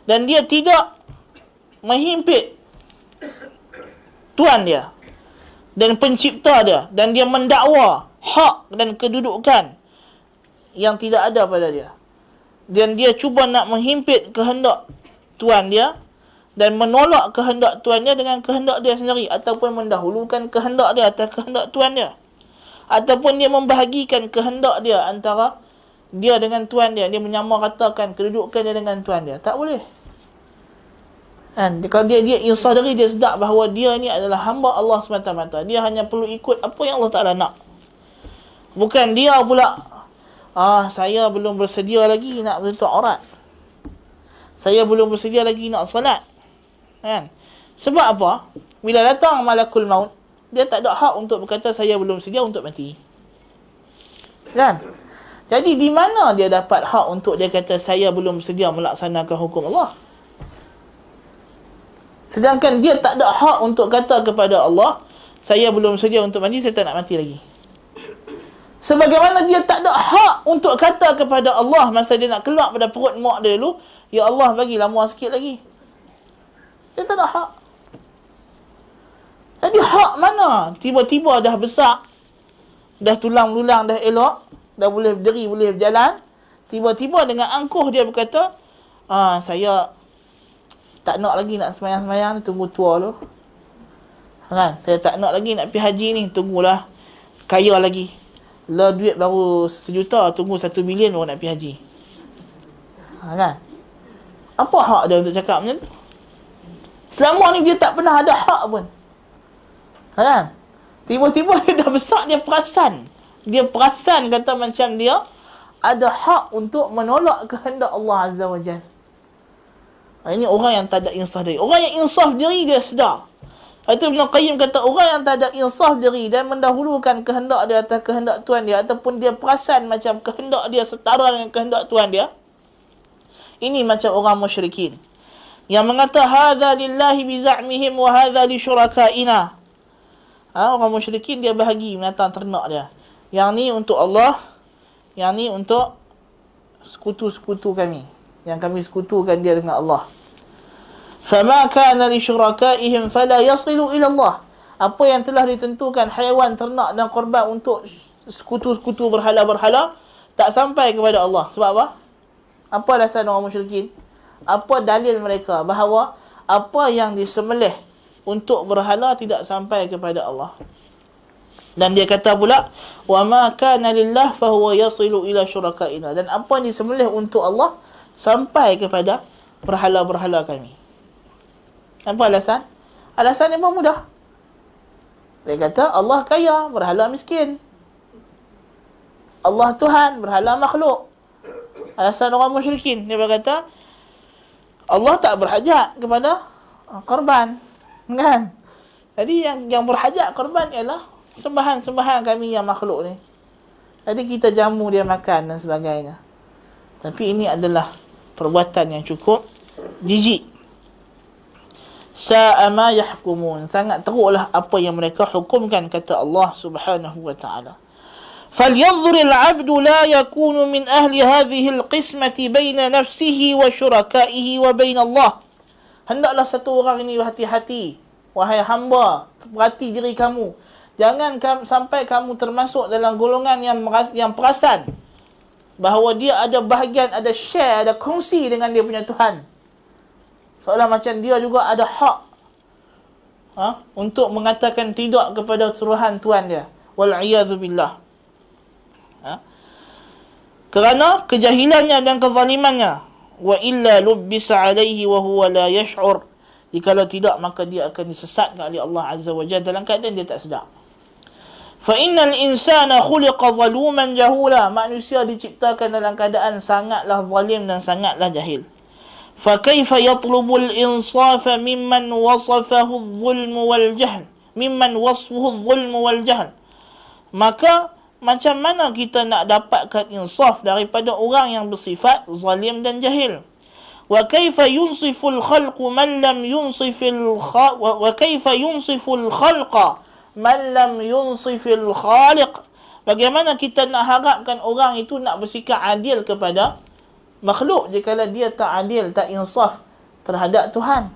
Dan dia tidak menghimpit Tuhan dia dan pencipta dia. Dan dia mendakwa hak dan kedudukan yang tidak ada pada dia. Dan dia cuba nak menghimpit kehendak Tuhan dia dan menolak kehendak Tuhan dia dengan kehendak dia sendiri ataupun mendahulukan kehendak dia atas kehendak Tuhan dia. Ataupun dia membahagikan kehendak dia antara dia dengan Tuhan dia. Dia menyamaratakan kedudukan dia dengan Tuhan dia. Tak boleh. Kan? Kalau dia dia insah diri, dia sedar bahawa dia ni adalah hamba Allah semata-mata. Dia hanya perlu ikut apa yang Allah Ta'ala nak. Bukan dia pula Ah, saya belum bersedia lagi nak menutup aurat. Saya belum bersedia lagi nak solat. Kan? Sebab apa? Bila datang malakul maut, dia tak ada hak untuk berkata saya belum sedia untuk mati. Kan? Jadi di mana dia dapat hak untuk dia kata saya belum sedia melaksanakan hukum Allah? Sedangkan dia tak ada hak untuk kata kepada Allah, saya belum sedia untuk mati, saya tak nak mati lagi. Sebagaimana dia tak ada hak untuk kata kepada Allah masa dia nak keluar pada perut mak dia dulu, Ya Allah bagilah muah sikit lagi. Dia tak ada hak. Jadi hak mana? Tiba-tiba dah besar, dah tulang lulang dah elok, dah boleh berdiri, boleh berjalan. Tiba-tiba dengan angkuh dia berkata, ah, saya tak nak lagi nak semayang-semayang, tunggu tua dulu. Kan? Saya tak nak lagi nak pergi haji ni, tunggulah kaya lagi. Lah duit baru sejuta Tunggu satu bilion baru nak pergi haji ha, Kan Apa hak dia untuk cakap macam tu Selama ni dia tak pernah ada hak pun. Ha, Tiba-tiba dia dah besar dia perasan. Dia perasan kata macam dia Ada hak untuk menolak kehendak Allah Azza wa Jal. Ha, Ini orang yang tak ada insaf diri. Orang yang insaf diri dia sedar. Itu Ibn Qayyim kata orang yang tak ada insaf diri dan mendahulukan kehendak dia atas kehendak Tuhan dia ataupun dia perasan macam kehendak dia setara dengan kehendak Tuhan dia. Ini macam orang musyrikin yang mengata hadza lillahi bi za'mihim wa hadza li syurakaina. Ha, orang musyrikin dia bahagi menatang ternak dia. Yang ni untuk Allah, yang ni untuk sekutu-sekutu kami. Yang kami sekutukan dia dengan Allah. Fama kana li syurakaihim fala yasilu ila Allah. Apa yang telah ditentukan haiwan ternak dan korban untuk sekutu-sekutu berhala-berhala tak sampai kepada Allah. Sebab apa? Apa alasan orang musyrikin? Apa dalil mereka bahawa apa yang disembelih untuk berhala tidak sampai kepada Allah dan dia kata pula wa ma kana lillah fa huwa yasilu ila syurakaina dan apa yang disembelih untuk Allah sampai kepada berhala-berhala kami apa alasan? Alasan yang pun mudah. Dia kata Allah kaya, berhala miskin. Allah Tuhan, berhala makhluk. Alasan orang musyrikin. Dia berkata, Allah tak berhajat kepada korban. Kan? Jadi yang yang berhajat korban ialah sembahan-sembahan kami yang makhluk ni. Jadi kita jamu dia makan dan sebagainya. Tapi ini adalah perbuatan yang cukup jijik sa'ama yahkumun sangat teruklah apa yang mereka hukumkan kata Allah Subhanahu wa taala فلينظر العبد لا يكون من أهل هذه القسمة بين نفسه وشركائه وبين الله hendaklah satu orang ini berhati-hati wahai hamba perhati diri kamu jangan kam, sampai kamu termasuk dalam golongan yang meras, yang perasan bahawa dia ada bahagian ada share ada kongsi dengan dia punya Tuhan seolah macam dia juga ada hak ha, untuk mengatakan tidak kepada suruhan Tuhan dia. Wal'iyadzubillah. Ha? Kerana kejahilannya dan kezalimannya. Wa illa lubbisa alaihi wa huwa la yash'ur. Jikalau tidak, maka dia akan disesatkan oleh Allah Azza wa Jalla dalam keadaan dia tak sedar. Fa innal insana khuliqa zaluman jahula. Manusia diciptakan dalam keadaan sangatlah zalim dan sangatlah jahil. فكيف يطلب الإنصاف ممن وصفه الظلم والجهل ممن وصفه الظلم والجهل maka macam mana kita nak dapatkan insaf daripada orang yang bersifat zalim dan jahil wa kaifa yunsifu al-khalq man lam yunsif wa kaifa yunsifu al-khalq man lam yunsif al-khaliq bagaimana kita nak harapkan orang itu nak bersikap adil kepada makhluk jika dia tak adil, tak insaf terhadap Tuhan.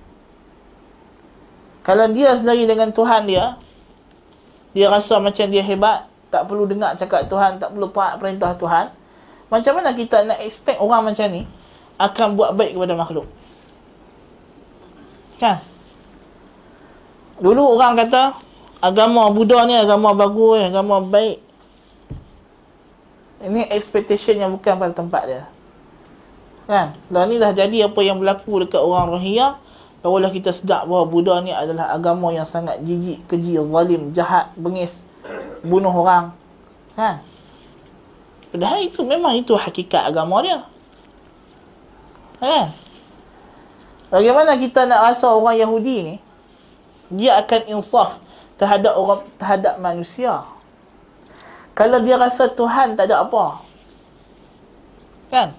Kalau dia sendiri dengan Tuhan dia, dia rasa macam dia hebat, tak perlu dengar cakap Tuhan, tak perlu taat perintah Tuhan. Macam mana kita nak expect orang macam ni akan buat baik kepada makhluk? Kan? Dulu orang kata agama Buddha ni agama bagus, agama baik. Ini expectation yang bukan pada tempat dia. Kan? Dan ni dah jadi apa yang berlaku dekat orang Rohingya. Barulah kita sedar bahawa Buddha ni adalah agama yang sangat jijik, keji, zalim, jahat, bengis, bunuh orang. Kan? Padahal itu memang itu hakikat agama dia. Kan? Bagaimana kita nak rasa orang Yahudi ni dia akan insaf terhadap orang terhadap manusia. Kalau dia rasa Tuhan tak ada apa. Kan?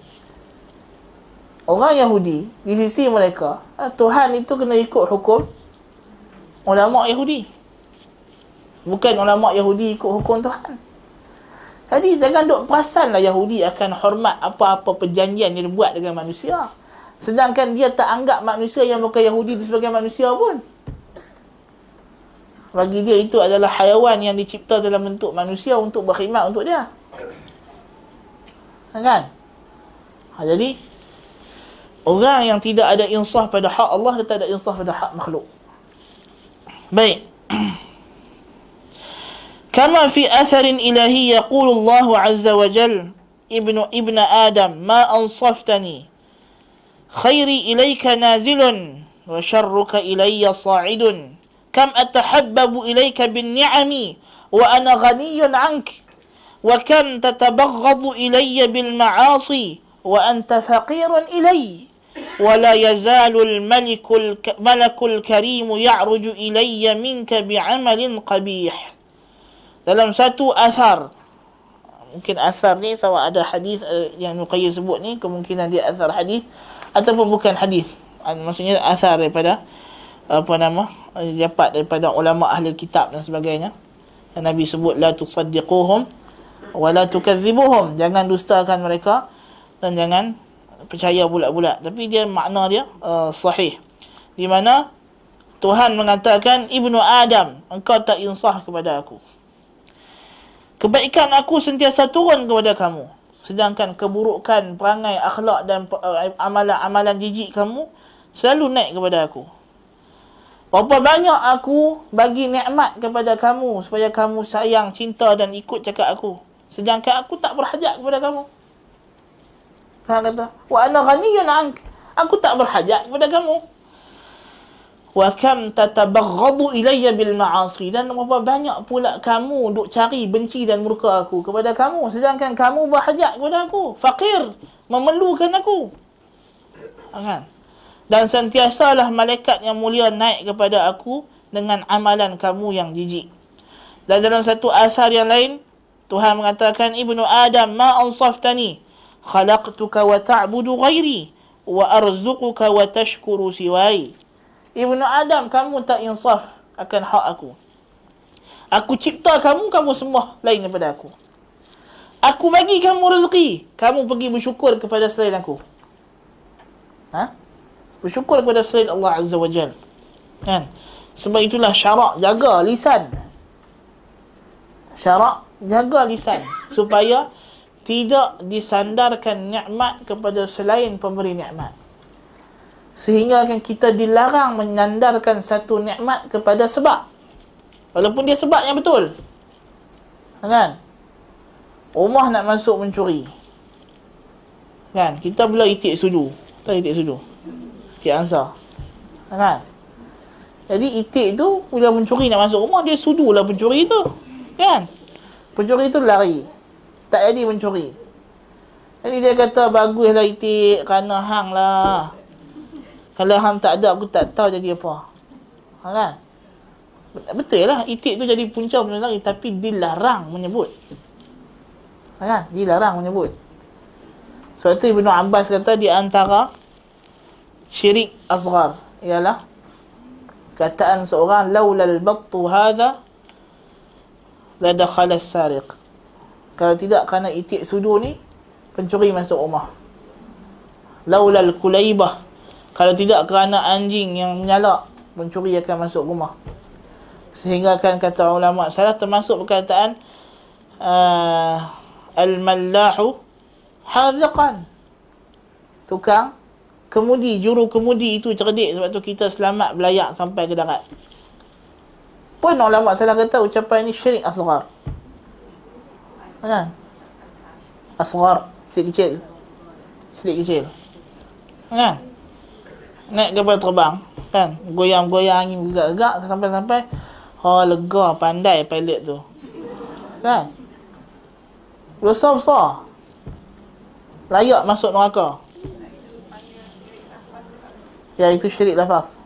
orang Yahudi di sisi mereka ha, Tuhan itu kena ikut hukum ulama Yahudi bukan ulama Yahudi ikut hukum Tuhan. Jadi jangan duk perasanlah Yahudi akan hormat apa-apa perjanjian yang dibuat dengan manusia. Sedangkan dia tak anggap manusia yang bukan Yahudi itu sebagai manusia pun. Bagi dia itu adalah haiwan yang dicipta dalam bentuk manusia untuk berkhidmat untuk dia. Kan? Ha, jadi Orang yang tidak ada insaf pada hak Allah dia tak ada insaf pada hak makhluk. Baik. كما في أثر إلهي يقول الله عز وجل ابن ابن آدم ما أنصفتني؟ خيري إليك نازل وشرك إلي صاعد. كم أتحبب إليك بالنعم وأنا غني عنك؟ وكم تتبغض إلي بالمعاصي وأنت فقير إلي؟ ولا يزال الملك الملك الكريم يعرج إلي منك بعمل قبيح. Dalam satu athar. Mungkin athar ni sama ada hadis uh, yang Nuqayyim sebut ni kemungkinan dia athar hadis ataupun bukan hadis. Uh, maksudnya athar daripada apa nama dapat daripada ulama ahli kitab dan sebagainya. Dan Nabi sebut la tusaddiquhum wa la tukadzibuhum jangan dustakan mereka dan jangan percaya bulat-bulat. Tapi dia makna dia uh, sahih. Di mana Tuhan mengatakan ibnu Adam engkau tak insah kepada aku kebaikan aku sentiasa turun kepada kamu sedangkan keburukan perangai akhlak dan uh, amalan-amalan jijik kamu selalu naik kepada aku Berapa banyak aku bagi nikmat kepada kamu supaya kamu sayang, cinta dan ikut cakap aku. Sedangkan aku tak berhajat kepada kamu. Tuhan kata, "Wa ana ghaniyun ank." Aku tak berhajat kepada kamu. Wa kam tatabaghadu ilayya bil ma'asi dan berapa banyak pula kamu duk cari benci dan murka aku kepada kamu sedangkan kamu berhajat kepada aku, fakir, memerlukan aku. Kan? Dan sentiasalah malaikat yang mulia naik kepada aku dengan amalan kamu yang jijik. Dan dalam satu asar yang lain, Tuhan mengatakan, Ibnu Adam, ma ansaftani khalaqtuka wa ta'budu ghairi wa arzuquka wa tashkuru siwai. Ibnu Adam, kamu tak insaf akan hak aku. Aku cipta kamu, kamu semua lain daripada aku. Aku bagi kamu rezeki, kamu pergi bersyukur kepada selain aku. Ha? Bersyukur kepada selain Allah Azza wa Jal. Kan? Sebab itulah syarak jaga lisan. Syarak jaga lisan. Supaya tidak disandarkan nikmat kepada selain pemberi nikmat. Sehingga kan kita dilarang menyandarkan satu nikmat kepada sebab. Walaupun dia sebab yang betul. Kan? Umar nak masuk mencuri. Kan? Kita bila itik sudu. Tak itik sudu. Itik ansar. Kan? Jadi itik tu bila mencuri nak masuk rumah dia sudu lah pencuri tu. Kan? Pencuri tu lari tak jadi mencuri. Jadi dia kata baguslah itik kerana hang lah. Kalau hang tak ada aku tak tahu jadi apa. Ha, kan? Betul lah itik tu jadi punca benda lagi tapi dilarang menyebut. Ha, kan? Dilarang menyebut. Sebab tu Ibn Abbas kata di antara syirik asghar ialah kataan seorang laulal battu hadha la dakhala as-sariq kalau tidak kerana itik sudu ni pencuri masuk rumah laulal kulaibah kalau tidak kerana anjing yang menyalak pencuri akan masuk rumah sehingga kan kata ulama salah termasuk perkataan uh, al-mallahu haziqan tukang kemudi juru kemudi itu cerdik sebab tu kita selamat belayak sampai ke darat pun ulama salah kata ucapan ini syirik asghar Kan? Asghar, sikit kecil. Sikit kecil. Kan? Naik kapal terbang, kan? Goyang-goyang angin gerak-gerak sampai-sampai oh lega pandai pilot tu. Kan? Besar-besar. Layak masuk neraka. Ya itu syirik lafaz.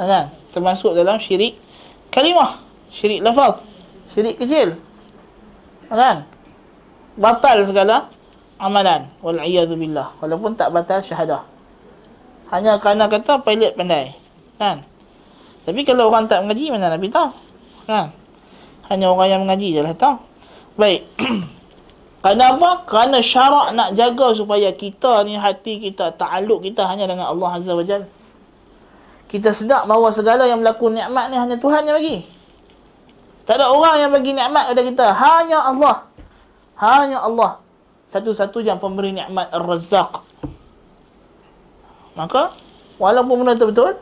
Kan? Termasuk dalam syirik kalimah. Syirik lafaz. Syirik kecil kan batal segala amalan wal billah walaupun tak batal syahadah hanya kerana kata pilot pandai kan tapi kalau orang tak mengaji mana nabi tahu kan hanya orang yang mengaji je lah tahu baik kerana apa kerana syarak nak jaga supaya kita ni hati kita ta'aluk kita hanya dengan Allah azza wajalla kita sedar bahawa segala yang berlaku nikmat ni hanya Tuhan yang bagi tak ada orang yang bagi nikmat kepada kita. Hanya Allah. Hanya Allah. Satu-satu yang pemberi nikmat Ar-Razzaq. Maka, walaupun benda itu betul,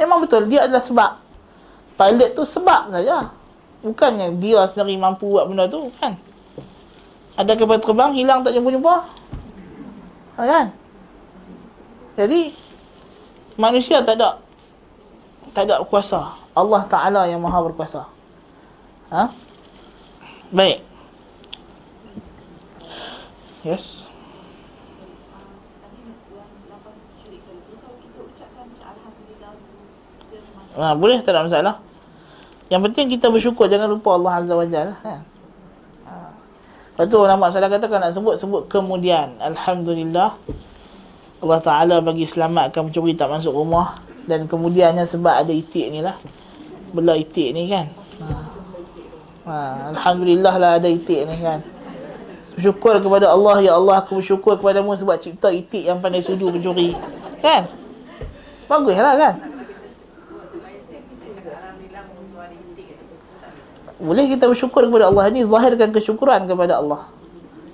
memang betul. Dia adalah sebab. Pilot tu sebab saja. Bukannya dia sendiri mampu buat benda tu, kan? Ada kapal terbang, hilang tak jumpa-jumpa. Ha, kan? Jadi, manusia tak ada tak ada kuasa. Allah Ta'ala yang maha berkuasa. Ha? Baik. Yes. Ha, boleh tak ada masalah. Yang penting kita bersyukur jangan lupa Allah Azza wa Jalla kan. Ha. Lepas tu ulama salah kata kan nak sebut sebut kemudian alhamdulillah Allah Taala bagi selamatkan pencuri tak masuk rumah dan kemudiannya sebab ada itik ni lah. Bela itik ni kan. Ha. Ha, Alhamdulillah lah ada itik ni kan. Bersyukur kepada Allah, Ya Allah aku bersyukur kepadamu sebab cipta itik yang pandai sudu pencuri. Kan? Baguslah kan? Boleh kita bersyukur kepada Allah. Ini zahirkan kesyukuran kepada Allah.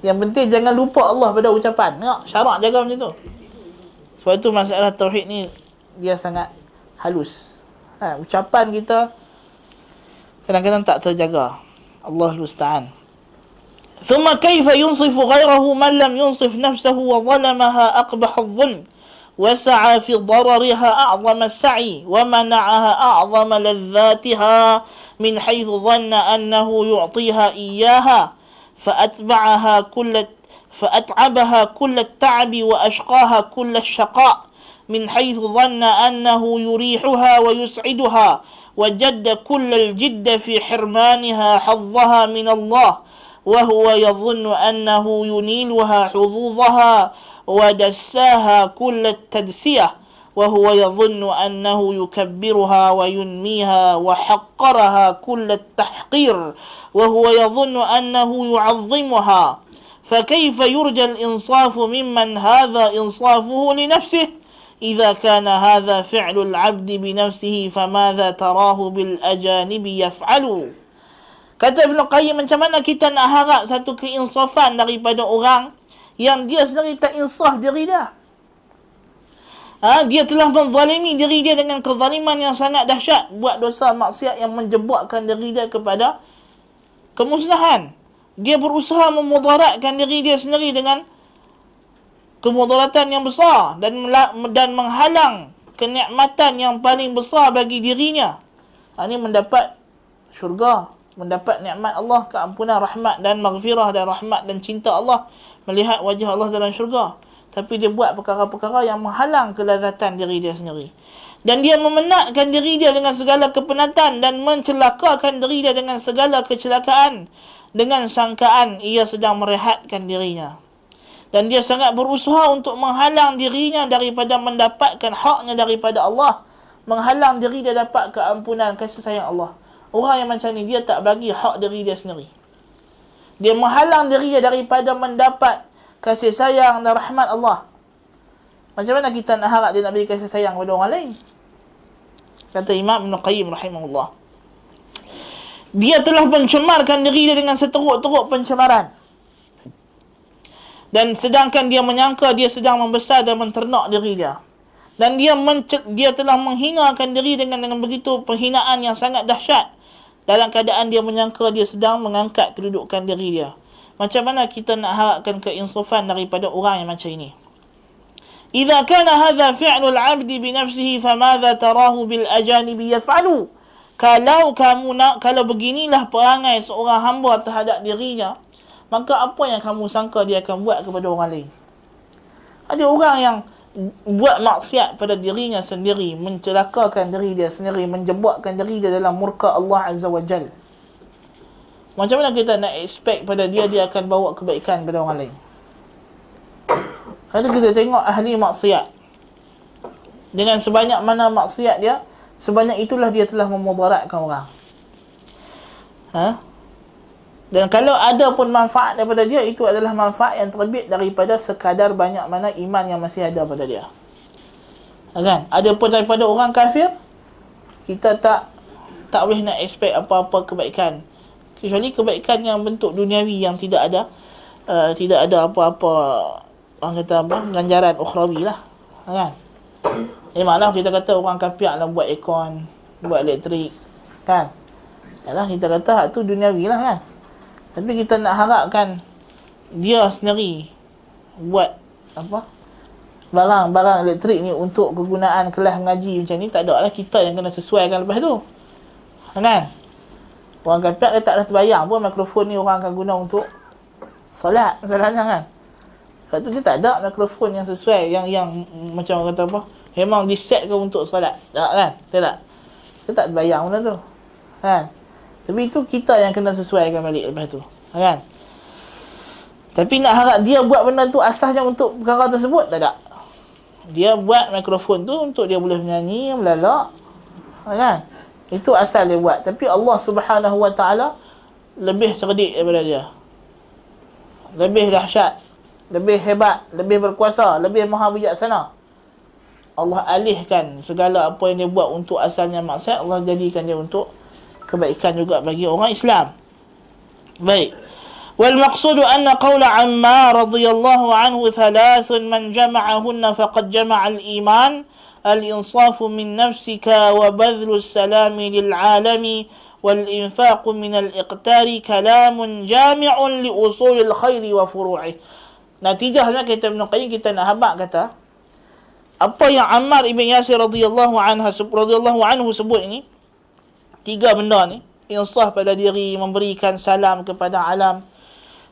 Yang penting jangan lupa Allah pada ucapan. Tengok, syarak jaga macam tu. Sebab itu masalah tauhid ni dia sangat halus. Ha, ucapan kita kadang-kadang tak terjaga. Allah musta'an. ثم كيف ينصف غيره من لم ينصف نفسه وظلمها أقبح الظلم وسعى في ضررها أعظم السعي ومنعها أعظم لذاتها من حيث ظن أنه يعطيها إياها فأتبعها كل فأتعبها كل التعب وأشقاها كل الشقاء من حيث ظن أنه يريحها ويسعدها وجد كل الجد في حرمانها حظها من الله وهو يظن أنه ينيلها حظوظها ودساها كل التدسية. وهو يظن أنه يكبرها وينميها وحقرها كل التحقير وهو يظن أنه يعظمها. فكيف يرجى الإنصاف ممن هذا إنصافه لنفسه؟ إذا كان هذا فعل العبد بنفسه فماذا تراه بالأجانب يفعل؟ Kata Ibn Qayyim macam mana kita nak harap satu keinsafan daripada orang yang dia sendiri tak insaf diri dia. Ha, dia telah menzalimi diri dia dengan kezaliman yang sangat dahsyat. Buat dosa maksiat yang menjebakkan diri dia kepada kemusnahan. Dia berusaha memudaratkan diri dia sendiri dengan kemudaratan yang besar dan dan menghalang kenikmatan yang paling besar bagi dirinya. Ha, ini mendapat syurga mendapat nikmat Allah, keampunan, rahmat dan maghfirah dan rahmat dan cinta Allah melihat wajah Allah dalam syurga. Tapi dia buat perkara-perkara yang menghalang kelazatan diri dia sendiri. Dan dia memenatkan diri dia dengan segala kepenatan dan mencelakakan diri dia dengan segala kecelakaan dengan sangkaan ia sedang merehatkan dirinya. Dan dia sangat berusaha untuk menghalang dirinya daripada mendapatkan haknya daripada Allah. Menghalang diri dia dapat keampunan kasih sayang Allah. Orang yang macam ni dia tak bagi hak diri dia sendiri. Dia menghalang diri dia daripada mendapat kasih sayang dan rahmat Allah. Macam mana kita nak harap dia nak bagi kasih sayang kepada orang lain? Kata Imam Ibn Qayyim rahimahullah. Dia telah mencemarkan diri dia dengan seteruk-teruk pencemaran. Dan sedangkan dia menyangka dia sedang membesar dan menternak diri dia. Dan dia dia telah menghinakan diri dengan dengan begitu penghinaan yang sangat dahsyat dalam keadaan dia menyangka dia sedang mengangkat kedudukan diri dia. Macam mana kita nak harapkan keinsafan daripada orang yang macam ini? Idza kana hadha fi'lu al-'abdi bi nafsihi famadha tarahu bil ajanibi yaf'alu? Kalau kamu nak kalau beginilah perangai seorang hamba terhadap dirinya, maka apa yang kamu sangka dia akan buat kepada orang lain? Ada orang yang buat maksiat pada dirinya sendiri, mencelakakan diri dia sendiri, menjebakkan diri dia dalam murka Allah Azza wa Jal. Macam mana kita nak expect pada dia, dia akan bawa kebaikan pada orang lain? Kalau kita tengok ahli maksiat, dengan sebanyak mana maksiat dia, sebanyak itulah dia telah memudaratkan orang. Ha? Dan kalau ada pun manfaat daripada dia itu adalah manfaat yang terbit daripada sekadar banyak mana iman yang masih ada pada dia. Ha, kan? Ada pun daripada orang kafir kita tak tak boleh nak expect apa-apa kebaikan. Kecuali kebaikan yang bentuk duniawi yang tidak ada uh, tidak ada apa-apa orang kata apa ganjaran ukhrawi lah. Kan? Memanglah kita kata orang kafir lah buat aircon, buat elektrik kan. Yalah kita kata hak tu duniawi lah kan. Tapi kita nak harapkan dia sendiri buat apa? Barang-barang elektrik ni untuk kegunaan kelas mengaji macam ni tak ada lah kita yang kena sesuaikan lepas tu. Kan? Orang kata dia tak ada terbayang pun mikrofon ni orang akan guna untuk solat masalahnya kan. Sebab tu dia tak ada mikrofon yang sesuai yang yang macam orang kata apa? Memang disetkan untuk solat. Tak kan? Tak tak. Kita tak terbayang benda tu. Kan? Tapi itu kita yang kena sesuaikan balik lepas tu. Kan? Tapi nak harap dia buat benda tu asasnya untuk perkara tersebut, tak ada. Dia buat mikrofon tu untuk dia boleh menyanyi, melalak. Kan? Itu asal dia buat. Tapi Allah subhanahu wa ta'ala lebih cerdik daripada dia. Lebih dahsyat. Lebih hebat. Lebih berkuasa. Lebih maha bijaksana. Allah alihkan segala apa yang dia buat untuk asalnya maksiat. Allah jadikan dia untuk kebaikan juga bagi orang Islam. Baik. Wal maqsud anna qawl Ammar radhiyallahu anhu thalath man jama'ahunna faqad jama'a al-iman wa badhl as-salam lil-'alami wal-infaq min al-iqtar kalam jami' li usul al-khair wa furu'ih. Natijahnya kita Ibn Qayyim kita nak habaq kata apa yang Ammar ibn Yasir radhiyallahu anhu radhiyallahu anhu sebut ini tiga benda ni insaf pada diri memberikan salam kepada alam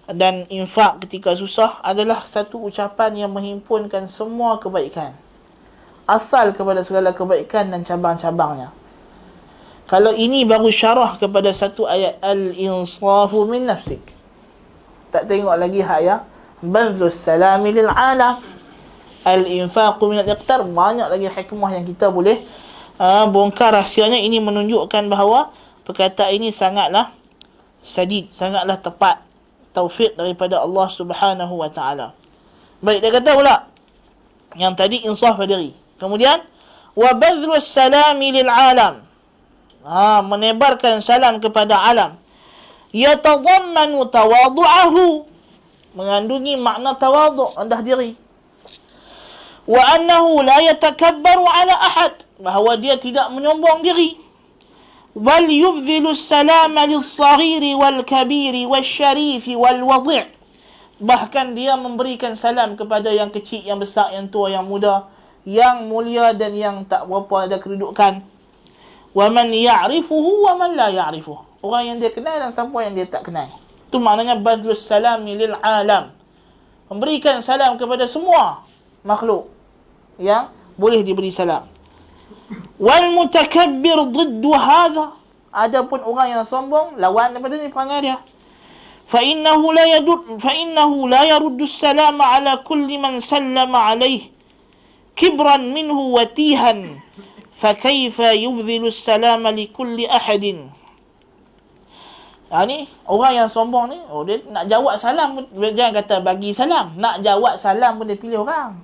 dan infak ketika susah adalah satu ucapan yang menghimpunkan semua kebaikan asal kepada segala kebaikan dan cabang-cabangnya. Kalau ini baru syarah kepada satu ayat al-insafu min nafsik. Tak tengok lagi hak ya. Badlus salami lil alam al-infaq min al-iqtar. Banyak lagi hikmah yang kita boleh uh, bongkar rahsianya. Ini menunjukkan bahawa perkataan ini sangatlah sadid sangatlah tepat taufik daripada Allah Subhanahu wa taala. Baik dia kata pula yang tadi insaf pada diri kemudian wa badlu salami lil alam. Ha, menebarkan salam kepada alam. Yatadammanu tawadu'ahu. Mengandungi makna tawaduk rendah diri. Wa annahu la yatakabbaru ala ahad. Bahawa dia tidak menyombong diri. Wal yubdhilu salama lis-saghiri wal kabiri wasyarifi wal wadi' bahkan dia memberikan salam kepada yang kecil yang besar yang tua yang muda yang mulia dan yang tak berapa ada kedudukan wa man ya'rifuhu wa man la ya'rifuhu orang yang dia kenal dan siapa yang dia tak kenal. Itu maknanya badlus salam lil alam. Memberikan salam kepada semua makhluk yang boleh diberi salam. Wal mutakabbir diddu hadha. Adapun orang yang sombong lawan daripada ni perangai dia. Fa innahu la yadud fa innahu la yaruddu salam ala kulli man sallama alayhi كبرا منه yubdhilu فكيف يبذل السلام لكل احد ni orang yang sombong ni oh dia nak jawab salam pun jangan kata bagi salam. Nak jawab salam pun dia pilih orang.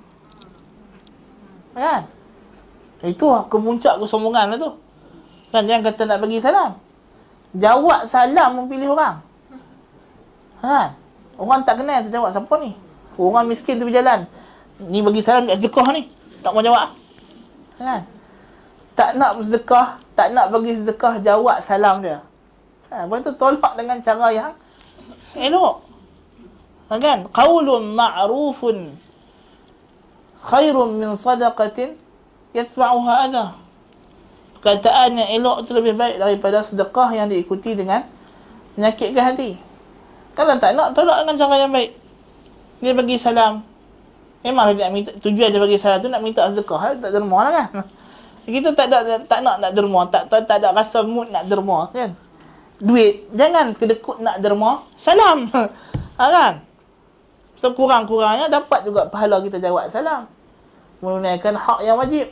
Kan? Itu kemuncak kesombongan lah tu. Kan jangan kata nak bagi salam. Jawab salam pun pilih orang. Kan? Orang tak kenal tu jawab siapa ni? Orang miskin tu berjalan. Ni bagi salam dekat sedekah ni tak mau jawab kan tak nak sedekah tak nak bagi sedekah jawab salam dia Ha, lepas tu tolak dengan cara yang elok. Kan? Qaulun ma'rufun khairun min sadaqatin yatba'uha adha. Perkataan yang elok itu lebih baik daripada sedekah yang diikuti dengan menyakitkan hati. Kalau tak nak, tolak dengan cara yang baik. Dia bagi salam. Memang dia nak minta, tujuan dia bagi salam tu nak minta sedekah. Tak derma lah kan. Kita tak ada, tak nak nak derma. Tak, tak, tak ada rasa mood nak derma kan? Duit. Jangan kedekut nak derma. Salam. Ha, kan? So kurang-kurangnya dapat juga pahala kita jawab salam. Menunaikan hak yang wajib.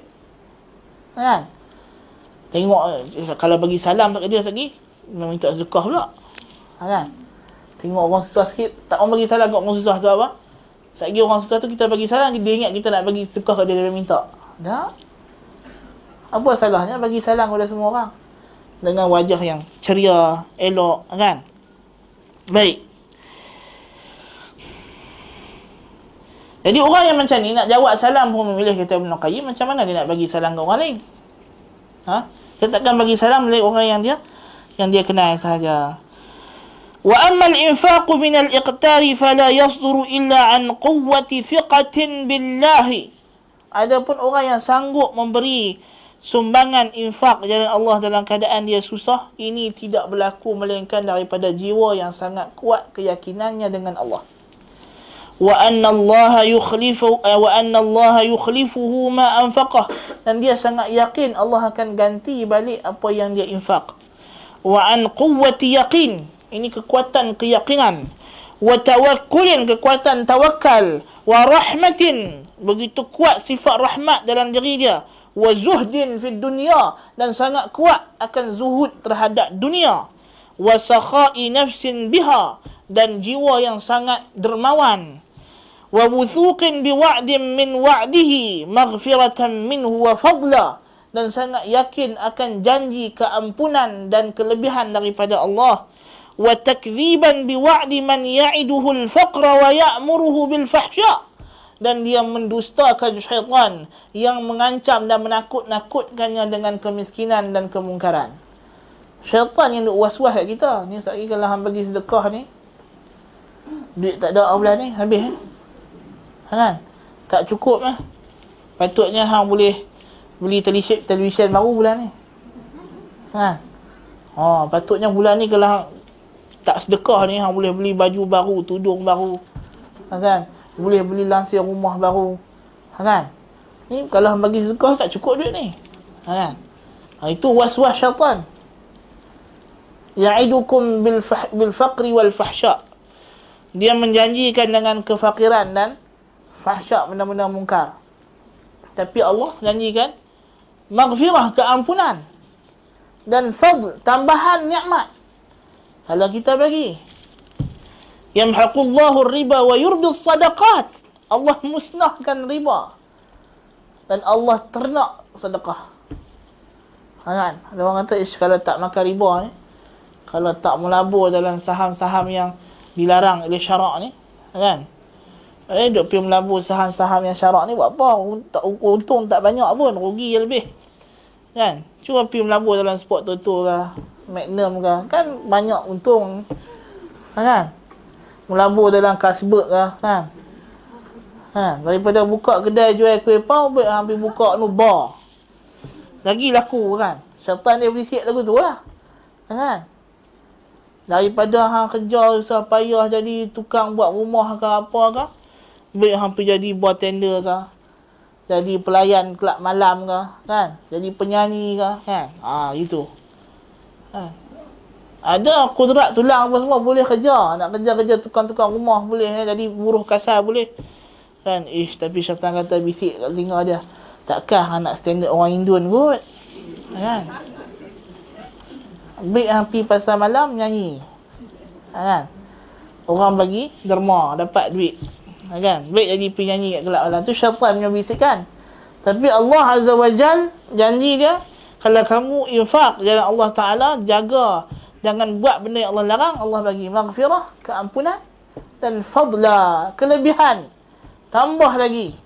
Ha, kan? Tengok eh, kalau bagi salam tak dia lagi minta sedekah pula. Ha, kan? Tengok orang susah sikit. Tak orang bagi salam kat orang susah sebab apa lagi orang susah tu kita bagi salam dia ingat kita nak bagi sedekah ke dia dia minta tak apa salahnya bagi salam kepada semua orang dengan wajah yang ceria, elok, kan? Baik. Jadi orang yang macam ni nak jawab salam pun memilih kata Ibn Qayyim macam mana dia nak bagi salam ke orang lain? Ha? Dia takkan bagi salam oleh orang yang dia yang dia kenal sahaja. Amma al-infaq min al-iqtar fala yasduru illa an quwwati thiqatin billahi. Adapun orang yang sanggup memberi sumbangan infak jalan Allah dalam keadaan dia susah ini tidak berlaku melainkan daripada jiwa yang sangat kuat keyakinannya dengan Allah. Wa anna Allah yukhlifu eh, wa anna Allah yukhlifuhu ma anfaqah. Dan dia sangat yakin Allah akan ganti balik apa yang dia infak. Wa an quwwati yaqin ini kekuatan keyakinan. Wa tawakkulin kekuatan tawakal. Wa rahmatin begitu kuat sifat rahmat dalam diri dia. Wa zuhdin fi dunya dan sangat kuat akan zuhud terhadap dunia. Wa sakha'i nafsin biha dan jiwa yang sangat dermawan. Wa wuthuqin bi wa'din min wa'dihi maghfiratan minhu wa fadla dan sangat yakin akan janji keampunan dan kelebihan daripada Allah man ya'iduhu al-faqra wa ya'muruhu bil fahsya' dan dia mendustakan syaitan yang mengancam dan menakut-nakutkannya dengan kemiskinan dan kemungkaran. Syaitan yang duk was-was kat kita. Ni sekali kalau hang bagi sedekah ni, duit tak ada bulan ni, habis eh. Kan? Tak cukup eh. Patutnya hang boleh beli television, television baru bulan ni. Ha. Oh, patutnya bulan ni kalau tak sedekah ni hang boleh beli baju baru, tudung baru. Ha, kan? boleh beli lansir rumah baru ha, kan ni kalau bagi sedekah tak cukup duit ni ha, kan ha, itu was-was syaitan ya'idukum bil, bil faqri wal fahsya dia menjanjikan dengan kefakiran dan fahsyak benda-benda mungkar. Tapi Allah janjikan maghfirah keampunan dan fadl tambahan nikmat. Kalau kita bagi yamhaqullahu riba wa yurbi sadaqat. Allah musnahkan riba. Dan Allah ternak sedekah. Ha, kan? Ada orang kata, ish, kalau tak makan riba ni, kalau tak melabur dalam saham-saham yang dilarang oleh syarak ni, kan? Eh, duk pergi melabur saham-saham yang syarak ni buat apa? Untung tak banyak pun, rugi je lebih. Kan? Cuma pergi melabur dalam sport Toto ke, Magnum ke, kan banyak untung. Kan? Melabur dalam Kasbek ke, kan? Ha, daripada buka kedai jual kuih pau, hampir buka nu bar. Lagi laku kan? Syaitan dia beli sikit lagu tu lah. Kan? Daripada hang kerja susah payah jadi tukang buat rumah ke apa ke, Baik hampir jadi bartender ke Jadi pelayan kelab malam ke kan? Jadi penyanyi ke kan? Ha, gitu ha. Ada kudrat tulang apa semua boleh kerja Nak kerja-kerja tukang-tukang rumah boleh eh? Jadi buruh kasar boleh kan? Ish, tapi syaitan kata bisik kat telinga dia Takkan anak standard orang Indun kot kan? Baik hampir pasal malam nyanyi kan? Orang bagi derma dapat duit kan baik jadi penyanyi kat gelap alam tu syaitan punya bisikan tapi Allah azza wajal janji dia kalau kamu infak jalan Allah taala jaga. Jangan buat benda yang Allah larang. Allah bagi maghfirah keampunan dan fadla kelebihan. Tambah lagi.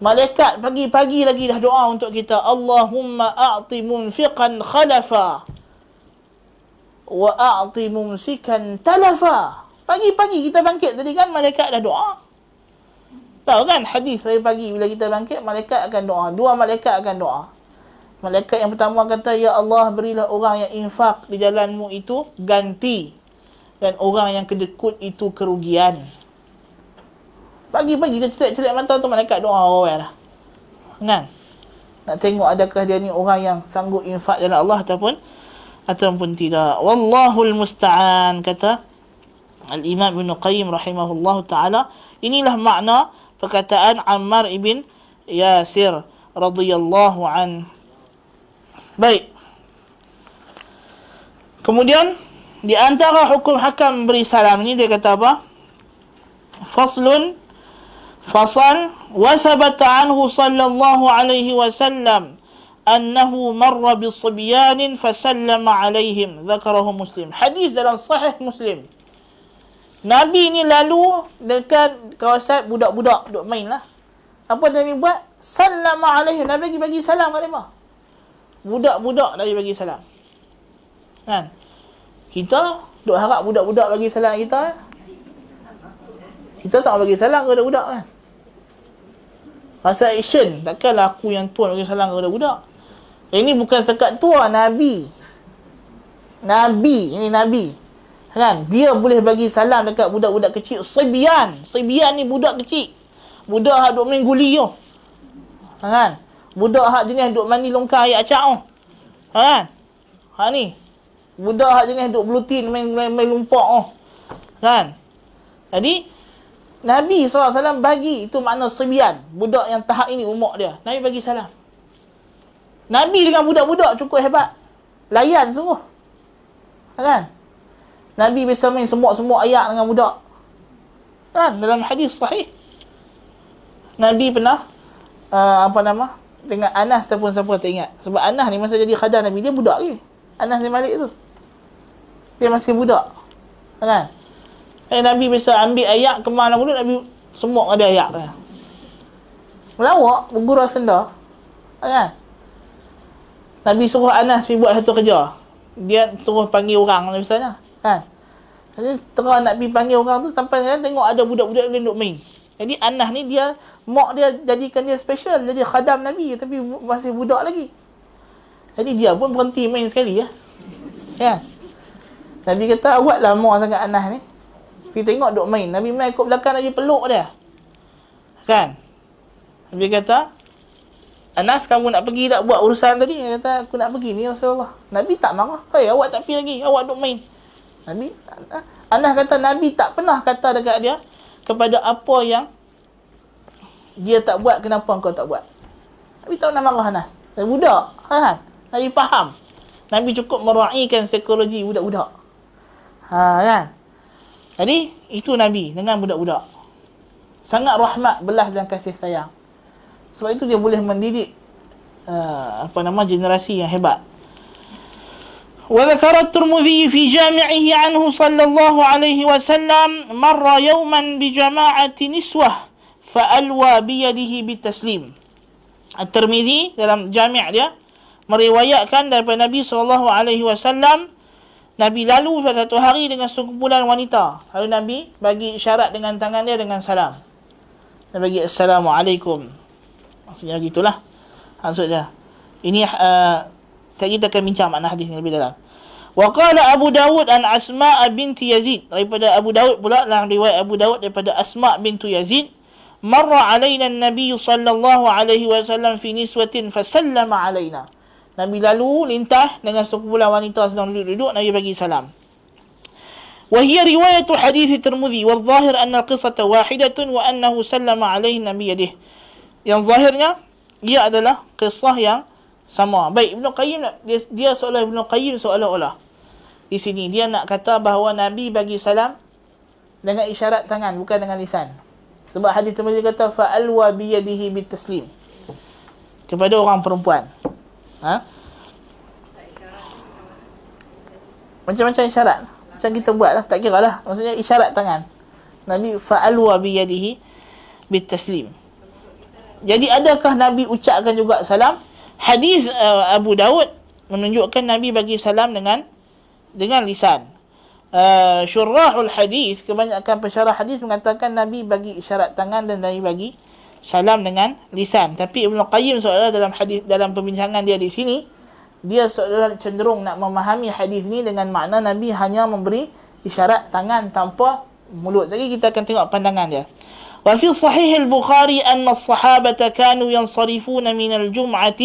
Malaikat pagi-pagi lagi dah doa untuk kita. Allahumma a'ti munfiqan khalafa. Wa a'ti mumsikan talafa. Pagi-pagi kita bangkit tadi kan malaikat dah doa. Tahu kan hadis pagi-pagi bila kita bangkit malaikat akan doa. Dua malaikat akan doa. Malaikat yang pertama kata ya Allah berilah orang yang infak di jalanmu itu ganti dan orang yang kedekut itu kerugian. Pagi-pagi kita celik-celik mata tu malaikat doa orang lah. Kan? Nak tengok adakah dia ni orang yang sanggup infak jalan Allah ataupun ataupun tidak. Wallahul musta'an kata Al-Imam Ibn Qayyim rahimahullah ta'ala inilah makna perkataan Ammar ibn Yasir radhiyallahu an baik kemudian di antara hukum hakam beri salam ni dia kata apa faslun fasal wa thabata anhu sallallahu alaihi wasallam annahu marra bisibyan fasallama alaihim dzakarahu muslim hadis dalam sahih muslim Nabi ni lalu dekat kawasan budak-budak duk main lah. Apa Nabi buat? Salam alaihim. Nabi bagi, bagi salam kat mereka. Budak-budak Nabi bagi salam. Kan? Kita duk harap budak-budak bagi salam kita. Kita tak bagi salam ke budak-budak kan? Masa action. Takkanlah aku yang tuan bagi salam ke budak-budak. Ini bukan sekat tua Nabi. Nabi. Ini Nabi kan dia boleh bagi salam dekat budak-budak kecil sibian sibian ni budak kecil budak hak duk main guli tu kan budak hak jenis duk mandi longkang air acak tu kan ha ni? Budak hak jenis duk blutin main main, main lumpak tu kan? Jadi Nabi SAW bagi itu makna sibian budak yang tahap ini umur dia. Nabi bagi salam. Nabi dengan budak-budak cukup hebat. Layan sungguh. Kan? Nabi biasa main semua-semua ayat dengan budak. Kan? Dalam hadis sahih. Nabi pernah, uh, apa nama, dengan Anas siapa siapa tak ingat. Sebab Anas ni masa jadi khadar Nabi, dia budak lagi. Anas ni Malik tu. Dia masih budak. Kan? Eh, Nabi biasa ambil ayat kemana mulut, Nabi semua ada ayat. Kan? Melawak, bergurau senda. Kan? Nabi suruh Anas pergi buat satu kerja. Dia suruh panggil orang misalnya. Kan? Jadi terang pergi panggil orang tu sampai kan tengok ada budak-budak yang duduk main. Jadi Anas ni dia mak dia jadikan dia special jadi khadam Nabi tapi masih budak lagi. Jadi dia pun berhenti main sekali ya. Ya. Nabi kata awak lah mak sangat Anas ni. Pergi tengok duk main. Nabi main ikut belakang Nabi peluk dia. Kan? Nabi kata Anas kamu nak pergi tak buat urusan tadi? Dia kata aku nak pergi ni Rasulullah. Nabi tak marah. Hai awak tak pergi lagi. Awak duk main. Nabi Anas kata Nabi tak pernah kata dekat dia kepada apa yang dia tak buat kenapa engkau tak buat? Nabi tak nak marah Anas. Dan budak kan? Nabi faham. Nabi cukup meraihkan psikologi budak-budak. Ha kan? Jadi itu Nabi dengan budak-budak. Sangat rahmat belah dan kasih sayang. Sebab itu dia boleh mendidik uh, apa nama generasi yang hebat وذكر الترمذي في جامعه عنه صلى الله عليه وسلم مر يوما بجماعة نسوة فألوى بيده بالتسليم الترمذي dalam jami' dia meriwayatkan daripada Nabi sallallahu alaihi wasallam Nabi lalu pada satu hari dengan sekumpulan wanita. Lalu Nabi bagi isyarat dengan tangan dia dengan salam. Dia bagi assalamualaikum. Maksudnya gitulah. Maksudnya. Ini uh, kita akan bincang makna hadis yang lebih dalam. Wa qala Abu Dawud an Asma binti Yazid daripada Abu Dawud pula dalam riwayat Abu Dawud daripada Asma bintu Yazid marra alaina an-nabiy sallallahu alaihi wasallam fi niswatin fasallama alaina. Nabi lalu lintas dengan sekumpulan wanita sedang duduk-duduk Nabi bagi salam. وهي رواية حديث الترمذي والظاهر أن القصة واحدة وأنه سلم عليه النبي يده yang zahirnya ia adalah kisah yang sama. Baik, Ibn Qayyim dia, dia seolah Ibn Qayyim seolah-olah di sini dia nak kata bahawa Nabi bagi salam dengan isyarat tangan bukan dengan lisan. Sebab hadis Tirmizi kata bi yadihi bitaslim kepada orang perempuan. Ha? Macam-macam isyarat. Macam kita buat lah. Tak kira lah. Maksudnya isyarat tangan. Nabi fa'alwa bi yadihi bitaslim. Jadi adakah Nabi ucapkan juga salam? Hadis uh, Abu Daud menunjukkan Nabi bagi salam dengan dengan lisan. Uh, syurahul hadis kebanyakan pensyarah hadis mengatakan Nabi bagi isyarat tangan dan Nabi bagi salam dengan lisan. Tapi Ibnu Qayyim seolah dalam hadis dalam perbincangan dia di sini dia seolah cenderung nak memahami hadis ni dengan makna Nabi hanya memberi isyarat tangan tanpa mulut. Jadi kita akan tengok pandangan dia. وفي صحيح البخاري أن الصحابة كانوا ينصرفون من الجمعة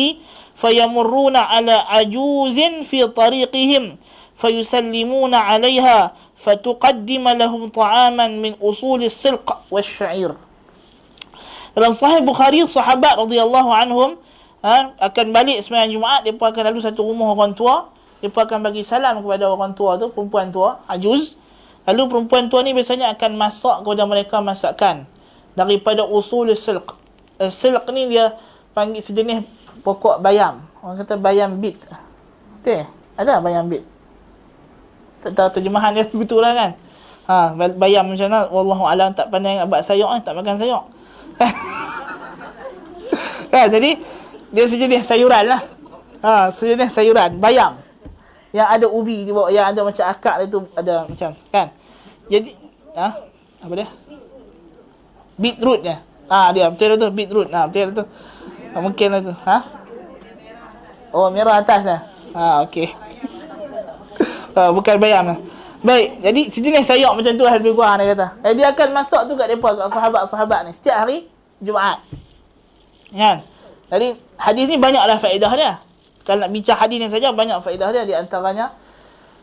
فيمرون على عجوز في طريقهم فيسلمون عليها فتقدم لهم طعاما من أصول السلق والشعير dalam sahih Bukhari sahabat radhiyallahu anhum ha, akan balik sembahyang Jumaat depa akan lalu satu rumah orang tua depa akan bagi salam kepada orang tua tu perempuan tua ajuz lalu perempuan tua ni biasanya akan masak kepada mereka masakan daripada usul silq. Uh, silq ni dia panggil sejenis pokok bayam. Orang kata bayam bit. Betul? Ada bayam bit. Tak tahu terjemahan dia betul lah kan? Ha, bayam macam mana? Wallahu alam tak pandai abad sayur ni, tak makan sayur. ha, jadi dia sejenis sayuran lah. Ha, sejenis sayuran, bayam. Yang ada ubi di bawah, yang ada macam akak itu ada macam kan. Jadi ha, apa dia? Beetroot dia. Ah dia betul tu beetroot. Ah betul tu. Ah, mungkin lah tu. Ha? Oh merah atas dah. Ah okey. ah, bukan bayam lah. Baik, jadi sejenis sayur macam tu lah lebih kurang dia kata. Eh, dia akan masuk tu kat depa kat sahabat-sahabat ni setiap hari Jumaat. Kan? Jadi hadis ni banyaklah faedah dia. Kalau nak bincang hadis ni saja banyak faedah dia di antaranya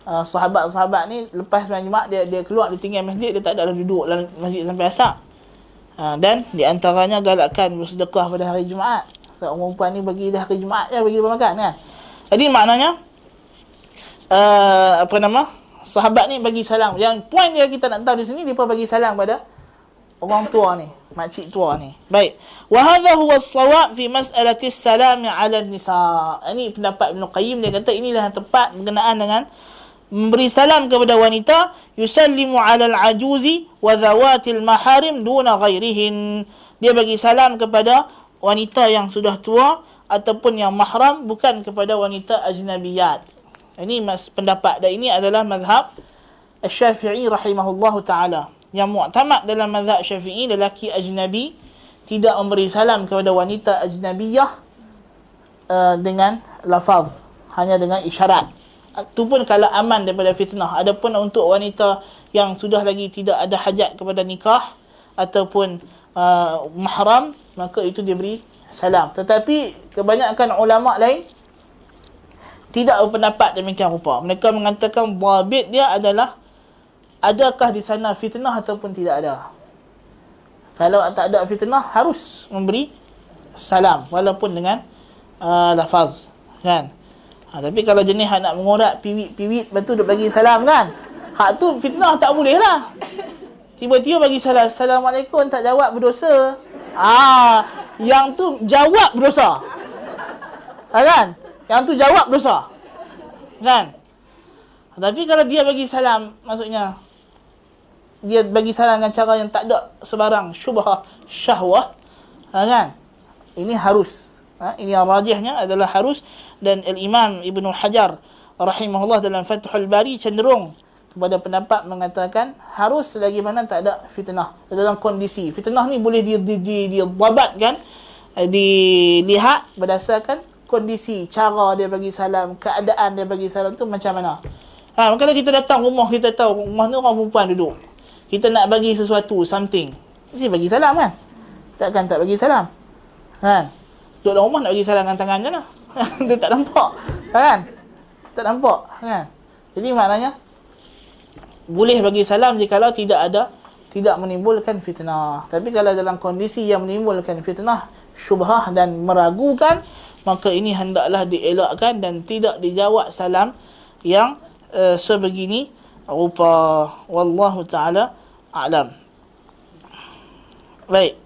uh, sahabat-sahabat ni lepas sembahyang Jumaat dia dia keluar dia tinggal masjid dia tak ada duduk dalam masjid sampai asar. Ha, dan di antaranya galakkan bersedekah pada hari Jumaat. Seorang perempuan ni bagi dah hari Jumaat je bagi makan kan. Jadi maknanya uh, apa nama? Sahabat ni bagi salam. Yang poin dia kita nak tahu di sini dia bagi salam pada orang tua ni, makcik tua ni. Baik. Wa hadha huwa as-shawab fi mas'alati as-salam 'ala an-nisa. Ini pendapat Ibn Qayyim dia kata inilah yang tepat berkenaan dengan memberi salam kepada wanita yusallimu ala al-ajuzi wa dhawatil maharim duna ghairihin. Dia bagi salam kepada wanita yang sudah tua ataupun yang mahram bukan kepada wanita ajnabiyat. Ini mas pendapat dan ini adalah mazhab Syafi'i rahimahullahu taala. Yang mu'tamad dalam mazhab Syafi'i lelaki ajnabi tidak memberi salam kepada wanita ajnabiyah uh, dengan lafaz hanya dengan isyarat itu pun kalau aman daripada fitnah. Adapun untuk wanita yang sudah lagi tidak ada hajat kepada nikah ataupun uh, mahram, maka itu diberi salam. Tetapi kebanyakan ulama lain tidak berpendapat demikian rupa. Mereka mengatakan babit dia adalah adakah di sana fitnah ataupun tidak ada. kalau tak ada fitnah harus memberi salam walaupun dengan uh, lafaz kan ha, tapi kalau jenis hak nak mengorak piwit-piwit lepas tu duk bagi salam kan? Hak tu fitnah tak boleh lah. Tiba-tiba bagi salam assalamualaikum tak jawab berdosa. Ah yang tu jawab berdosa. Ha, kan? Yang tu jawab berdosa. Kan? Tapi kalau dia bagi salam maksudnya dia bagi saran dengan cara yang tak ada sebarang syubhah syahwah ha, kan? Ini harus. Ha, ini yang rajihnya adalah harus dan al-imam Ibnu Hajar rahimahullah dalam Fathul Bari cenderung kepada pendapat mengatakan harus selagi mana tak ada fitnah dalam kondisi fitnah ni boleh di di di, di kan dilihat berdasarkan kondisi cara dia bagi salam keadaan dia bagi salam tu macam mana ha kalau kita datang rumah kita tahu rumah ni orang perempuan duduk kita nak bagi sesuatu, something, mesti bagi salam kan? Takkan tak bagi salam? Kan? Duduk dalam rumah nak bagi salam dengan tangan je lah. Dia tak nampak. Kan? Tak nampak. Kan? Jadi maknanya, boleh bagi salam jika tidak ada, tidak menimbulkan fitnah. Tapi kalau dalam kondisi yang menimbulkan fitnah, syubhah dan meragukan, maka ini hendaklah dielakkan dan tidak dijawab salam yang uh, sebegini rupa wallahu taala a'lam. Baik.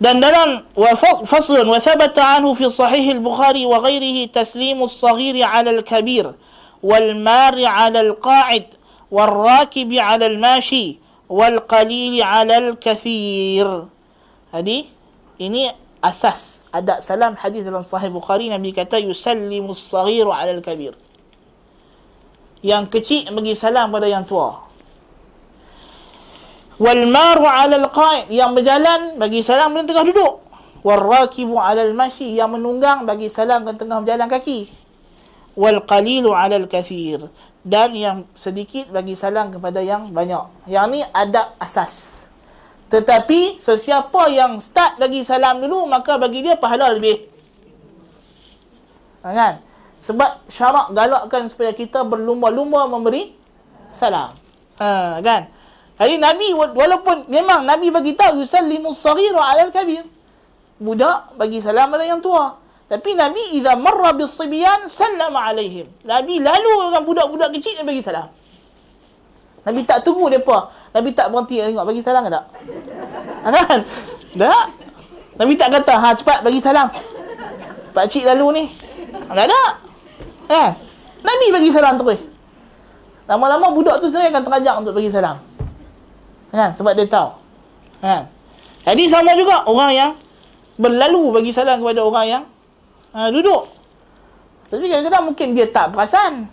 دندلا وفصل وثبت عنه في صحيح البخاري وغيره تسليم الصغير على الكبير والمار على القاعد والراكب على الماشي والقليل على الكثير. هذه ini asas ada salam hadis dalam sahih bukhari nabi kata yusallimu as-saghiru 'ala al-kabir yang kecil bagi salam pada yang tua. Wal maru ala al qa'id yang berjalan bagi salam di tengah duduk. Wal rakibu ala al mashi yang menunggang bagi salam di tengah berjalan kaki. Wal qalilu ala al kathir dan yang sedikit bagi salam kepada yang banyak. Yang ni adab asas. Tetapi sesiapa yang start bagi salam dulu maka bagi dia pahala lebih. Ha, kan? Sebab syarak galakkan supaya kita berlumba-lumba memberi salam. Ha, kan jadi Nabi walaupun memang Nabi bagi tahu yusallimu as-saghiru 'ala al-kabir. Budak bagi salam pada yang tua. Tapi Nabi idza marra bis-sibyan sallama 'alaihim. Nabi lalu dengan budak-budak kecil dia bagi salam. Nabi tak tunggu depa. Nabi tak berhenti tengok bagi salam ke tak? Ha, kan? Tak. Nabi tak kata, "Ha cepat bagi salam." Pak cik lalu ni. Tak ada. Eh, Nabi bagi salam terus. Lama-lama budak tu sendiri akan terajak untuk bagi salam kan? Sebab dia tahu. Kan? Jadi sama juga orang yang berlalu bagi salam kepada orang yang uh, duduk. Tapi kadang-kadang mungkin dia tak perasan.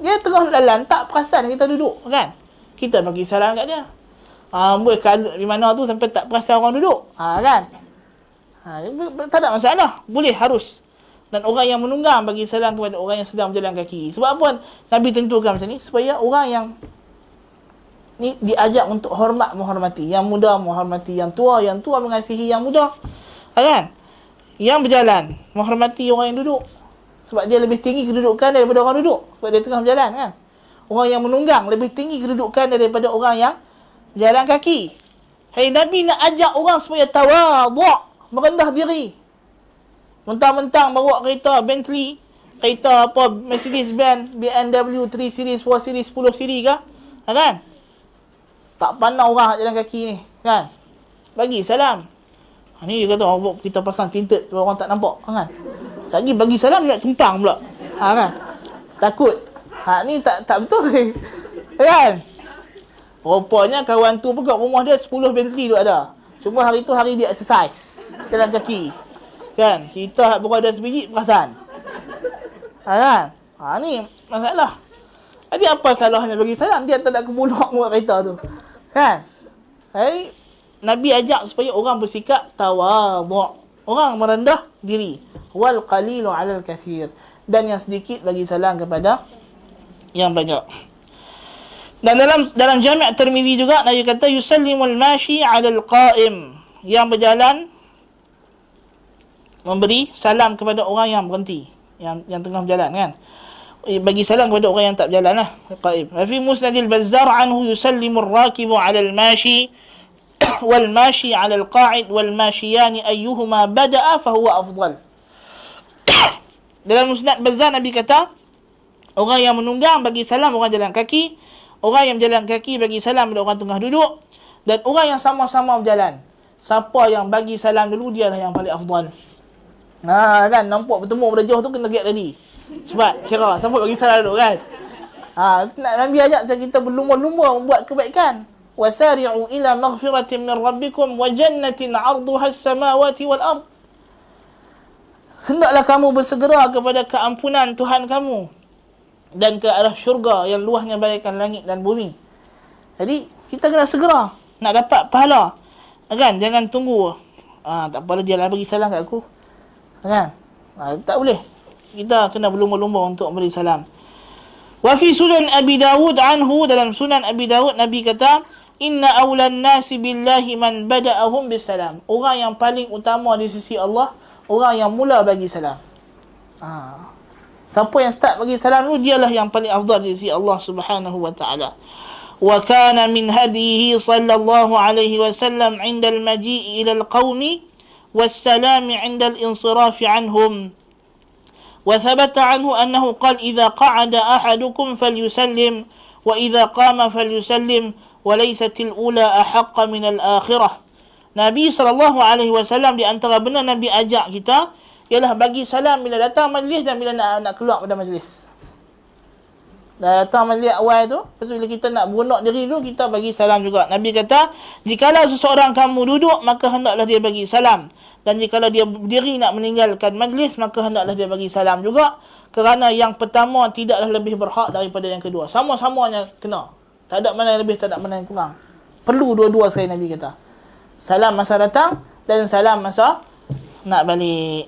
Dia tengah jalan tak perasan kita duduk kan? Kita bagi salam kat dia. Ah uh, di mana tu sampai tak perasan orang duduk. Ha kan? Ha tak ada masalah. Boleh harus. Dan orang yang menunggang bagi salam kepada orang yang sedang berjalan kaki. Sebab apa? Nabi tentukan macam ni supaya orang yang ni diajak untuk hormat menghormati. Yang muda menghormati yang tua yang tua mengasihi yang muda. Ha, kan? Yang berjalan menghormati orang yang duduk. Sebab dia lebih tinggi kedudukan daripada orang duduk. Sebab dia tengah berjalan kan? Orang yang menunggang lebih tinggi kedudukan daripada orang yang berjalan kaki. Hai nabi nak ajak orang supaya tawadhu merendah diri. Mentang-mentang bawa kereta Bentley kereta apa Mercedes Benz BMW 3 series 4 series 10 series ke ha, kan tak pandang orang jalan kaki ni kan? Bagi salam. Ha, ni dia kata oh, kita pasang tinted supaya orang tak nampak kan? Lagi bagi salam dia nak tumpang pula. Ha, kan? Takut. Ha, ni tak tak betul kan? Rupanya kawan tu kat rumah dia 10 Bentley tu ada. Cuma hari tu hari dia exercise. Jalan kaki. Kan? Kita berada sebiji perasan. Ha, kan? Ha, ni masalah. Jadi apa salahnya bagi salam? Dia tak ada kebulak buat kereta tu Kan? Hai, Nabi ajak supaya orang bersikap tawadhu. Orang merendah diri. Wal qalilu 'alal kathir. Dan yang sedikit bagi salam kepada yang banyak. Dan dalam dalam Jami' Tirmizi juga Nabi kata yusallimul mashi 'alal qa'im. Yang berjalan memberi salam kepada orang yang berhenti, yang yang tengah berjalan kan bagi salam kepada orang yang tak berjalan lah qaib fi musnadil bazzar anhu yusallimu ar-rakibu 'ala al-mashi wal mashi 'ala al qa'id wal mashiyani ayyuhuma bada'a fa huwa afdal. Dalam musnad Bazzar Nabi kata orang yang menunggang bagi salam orang jalan kaki, orang yang berjalan kaki bagi salam pada orang tengah duduk dan orang yang sama-sama berjalan. Siapa yang bagi salam dulu dialah yang paling afdal. Ha kan nampak bertemu pada jauh tu kena get ready. Sebab kira siapa bagi salam dulu kan. Ha nak Nabi ajak kita berlumba-lumba membuat kebaikan. Wasari'u ila maghfiratin min rabbikum wa jannatin 'arduha as-samawati wal ardh hendaklah kamu bersegera kepada keampunan Tuhan kamu dan ke arah syurga yang luahnya bagaikan langit dan bumi. Jadi kita kena segera nak dapat pahala. Kan? Jangan tunggu. Ah, tak apa dia lah bagi salam kat aku. Kan? Ah, tak boleh. Kita kena berlumba-lumba untuk beri salam. Wa fi sunan Abi Dawud anhu dalam sunan Abi Dawud Nabi kata Inna awlan nasi billahi man bada'ahum bisalam. Orang yang paling utama di sisi Allah orang yang mula bagi salam. Ha. Siapa yang start bagi salam tu dialah yang paling afdal di sisi Allah Subhanahu wa taala. Wa kana min hadihi sallallahu alaihi wasallam 'inda al-maji'i ila al-qaumi was-salam 'inda al-insiraf 'anhum. وثبت عنه أنه قال إذا قعد أحدكم فليسلم وإذا قام فليسلم وليست الأولى أحق من الآخرة Nabi SAW di antara benda Nabi ajak kita ialah bagi salam bila datang majlis dan bila nak, nak keluar pada majlis. Dah datang majlis awal tu, lepas bila kita nak beronok diri tu, kita bagi salam juga. Nabi kata, jikalau seseorang kamu duduk, maka hendaklah dia bagi salam. Dan jikalau dia berdiri nak meninggalkan majlis, maka hendaklah dia bagi salam juga. Kerana yang pertama tidaklah lebih berhak daripada yang kedua. Sama-samanya kena. Tak ada mana yang lebih, tak ada mana yang kurang. Perlu dua-dua sekali Nabi kata salam masa datang dan salam masa nak balik.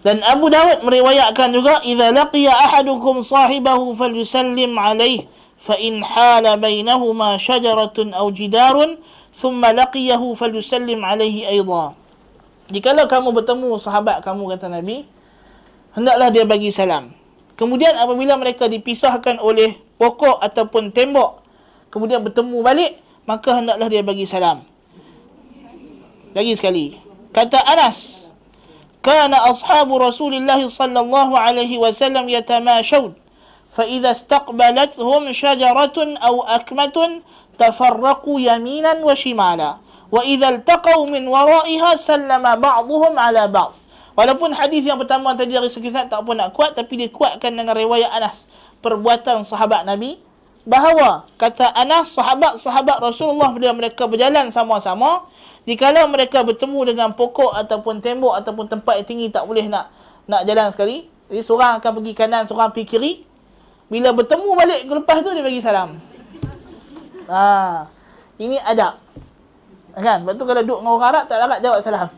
Dan Abu Dawud meriwayatkan juga idza laqiya ahadukum sahibahu falyusallim alayhi fa in hala bainahuma syajaratun aw jidarun thumma laqiyahu falyusallim alayhi aidan. Jikalau kamu bertemu sahabat kamu kata Nabi hendaklah dia bagi salam. Kemudian apabila mereka dipisahkan oleh pokok ataupun tembok kemudian bertemu balik maka hendaklah dia bagi salam. Lagi sekali. Kata Anas. Kana ashabu Rasulullah sallallahu alaihi wasallam yatamashawd. فإذا استقبلتهم شجرة أو أكمة تفرقوا يمينا وشمالا وإذا التقوا min waraiha sallama بعضهم ala ba'd. Walaupun hadis yang pertama tadi dari segi sanad tak pun nak kuat tapi dia kuatkan dengan riwayat Anas perbuatan sahabat Nabi bahawa kata Anas sahabat-sahabat Rasulullah bila mereka berjalan sama-sama Jikalau mereka bertemu dengan pokok ataupun tembok ataupun tempat yang tinggi tak boleh nak nak jalan sekali jadi seorang akan pergi kanan seorang pergi kiri bila bertemu balik lepas tu dia bagi salam ha ini adab Kan? Lepas tu kalau duduk dengan orang Arab tak larat jawab salam.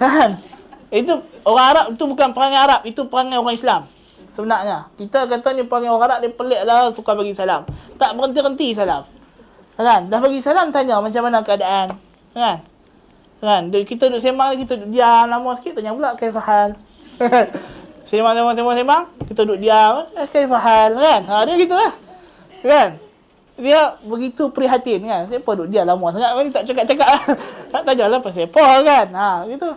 Kan? Itu orang Arab itu bukan perangai Arab, itu perangai orang Islam. Sebenarnya. Kita kata ni perangai orang Arab dia pelik lah suka bagi salam. Tak berhenti-henti salam. Kan? Dah bagi salam tanya macam mana keadaan. Kan? Kan? Kita duduk sembang kita duduk diam lama sikit tanya pula kaifahal. sembang sembang sembang sembang kita duduk diam kaifahal kan? Ha dia gitulah. Kan? Dia begitu prihatin kan. Siapa duduk diam lama sangat ni tak cakap-cakap lah. tak tanyalah pasal apa kan? Ha gitu.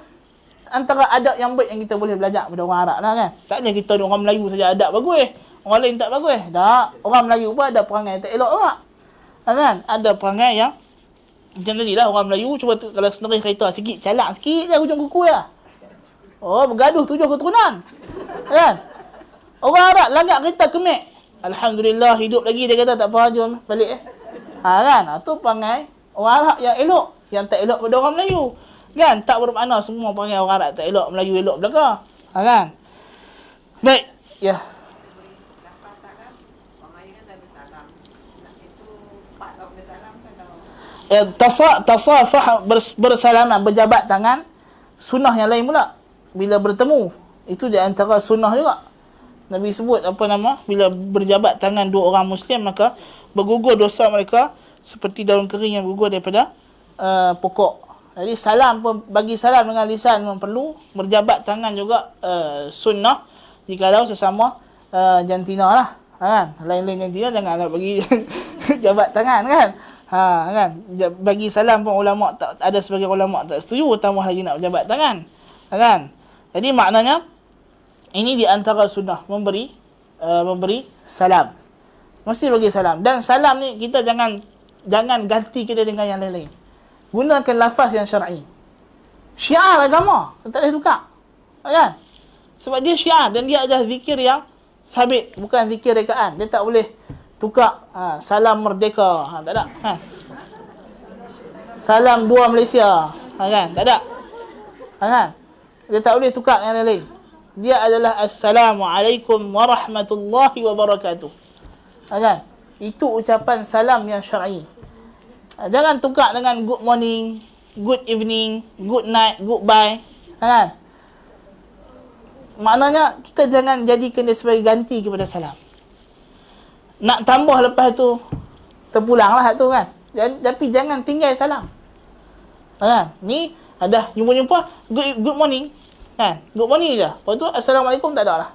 Antara adab yang baik yang kita boleh belajar pada orang Arab lah kan. Taknya kita orang Melayu saja adab bagus. Orang lain tak bagus. Tak. Orang Melayu pun ada perangai tak elok juga. Ha, kan? Ada perangai yang macam tadi lah orang Melayu cuba tu, kalau senerih kereta sikit, calak sikit je hujung kuku ya. Oh, bergaduh tujuh keturunan. Kan? Orang Arab langgar kereta kemek. Alhamdulillah hidup lagi dia kata tak apa jom balik eh. Ha kan? Ha, tu perangai orang Arab yang elok, yang tak elok pada orang Melayu. Kan? Tak bermakna semua perangai orang Arab tak elok, Melayu elok belaka. Ha kan? Baik. Ya. Yeah. Eh, tasa tasafah bersalaman berjabat tangan sunnah yang lain pula bila bertemu itu di antara sunnah juga Nabi sebut apa nama? Bila berjabat tangan dua orang muslim maka bergugur dosa mereka seperti daun kering yang bergugur daripada uh, pokok. Jadi salam pun bagi salam dengan lisan memang perlu. Berjabat tangan juga uh, sunnah. Jikalau sesama uh, jantina lah kan? Lain-lain jantina janganlah bagi jabat tangan kan? Ha kan? Bagi salam pun ulama tak ada sebagai ulama tak setuju tambah lagi nak berjabat tangan. Ha, kan? Jadi maknanya ini di antara sunnah memberi uh, memberi salam. Mesti bagi salam dan salam ni kita jangan jangan ganti kita dengan yang lain-lain. Gunakan lafaz yang syar'i. Syiar agama, tak boleh tukar. Kan? Sebab dia syiar dan dia adalah zikir yang sabit, bukan zikir rekaan. Dia tak boleh tukar ha, salam merdeka ha, tak ada ha. salam buah Malaysia ha, kan tak ada ha, kan dia tak boleh tukar yang lain dia adalah assalamualaikum warahmatullahi wabarakatuh. Kan itu ucapan salam yang syar'i. Ha, jangan tukar dengan good morning good evening good night goodbye. Ha, kan maknanya kita jangan jadikan dia sebagai ganti kepada salam. Nak tambah lepas tu terpulang lah tu kan. Tapi jangan tinggal salam. Kan ni ada jumpa-jumpa good, good morning kan good morning je. Lepas tu assalamualaikum tak ada lah.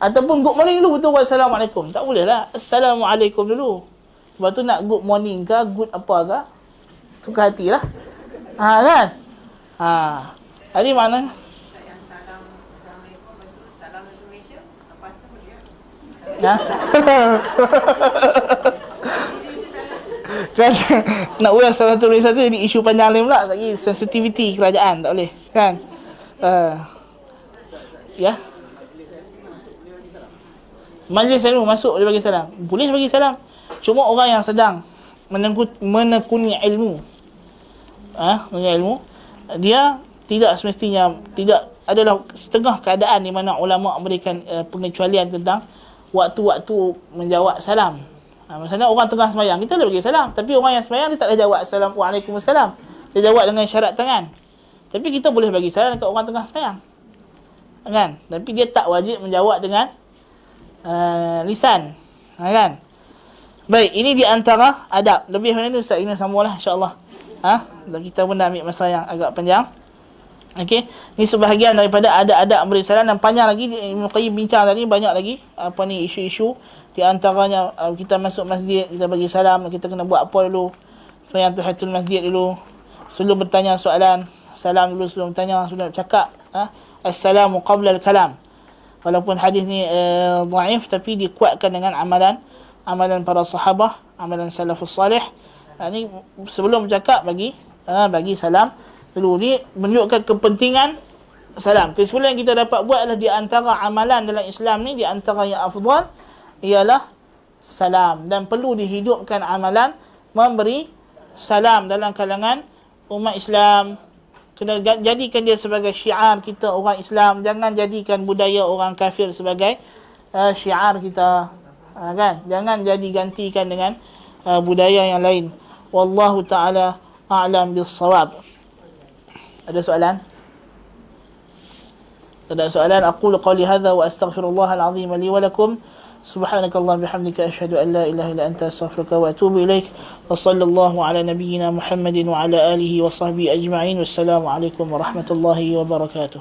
Ataupun good morning dulu betul assalamualaikum. Tak boleh lah. Assalamualaikum dulu. Lepas tu nak good morning ke good apa ke suka hati lah. Ha kan? Ha. Jadi mana? Ha? kan nak ulang salah satu satu jadi isu panjang lain pula. Lagi sensitivity kerajaan tak boleh kan uh, ya majlis ilmu masuk dia bagi salam boleh bagi salam cuma orang yang sedang menekuni, menekuni ilmu ah ha, ilmu dia tidak semestinya tidak adalah setengah keadaan di mana ulama memberikan uh, pengecualian tentang waktu-waktu menjawab salam. Ha, misalnya orang tengah semayang, kita boleh bagi salam. Tapi orang yang semayang, dia tak boleh jawab salam. Waalaikumsalam. Dia jawab dengan syarat tangan. Tapi kita boleh bagi salam dekat orang tengah semayang. Kan? Tapi dia tak wajib menjawab dengan uh, lisan. Ha, kan? Baik, ini di antara adab. Lebih mana ni Ustaz Ina sambunglah insya-Allah. Ha? Kita pun dah ambil masa yang agak panjang. Okey, ni sebahagian daripada ada-ada memberi salam dan panjang lagi Ibn Qayyim bincang tadi banyak lagi apa ni isu-isu di antaranya uh, kita masuk masjid kita bagi salam kita kena buat apa dulu sembahyang tahiyatul masjid dulu sebelum bertanya soalan salam dulu sebelum bertanya sebelum cakap ha? assalamu qabla al-kalam. Walaupun hadis ni uh, dhaif tapi dikuatkan dengan amalan amalan para sahabah amalan salafus salih. Ha, ni sebelum bercakap bagi uh, bagi salam. Dulu ni menunjukkan kepentingan salam. Kesimpulan yang kita dapat buat adalah di antara amalan dalam Islam ni di antara yang afdal ialah salam. Dan perlu dihidupkan amalan memberi salam dalam kalangan umat Islam kena jadikan dia sebagai syiar kita orang Islam jangan jadikan budaya orang kafir sebagai uh, syiar kita uh, kan jangan jadi gantikan dengan uh, budaya yang lain wallahu taala a'lam bis-shawab ada soalan? Ada soalan? Aku qawli hadha wa astaghfirullah al-azim li wa lakum. سبحانك اللهم بحمدك أشهد أن لا إله إلا أنت أستغفرك وأتوب إليك وصلى الله على نبينا محمد وعلى آله وصحبه أجمعين والسلام عليكم ورحمة الله وبركاته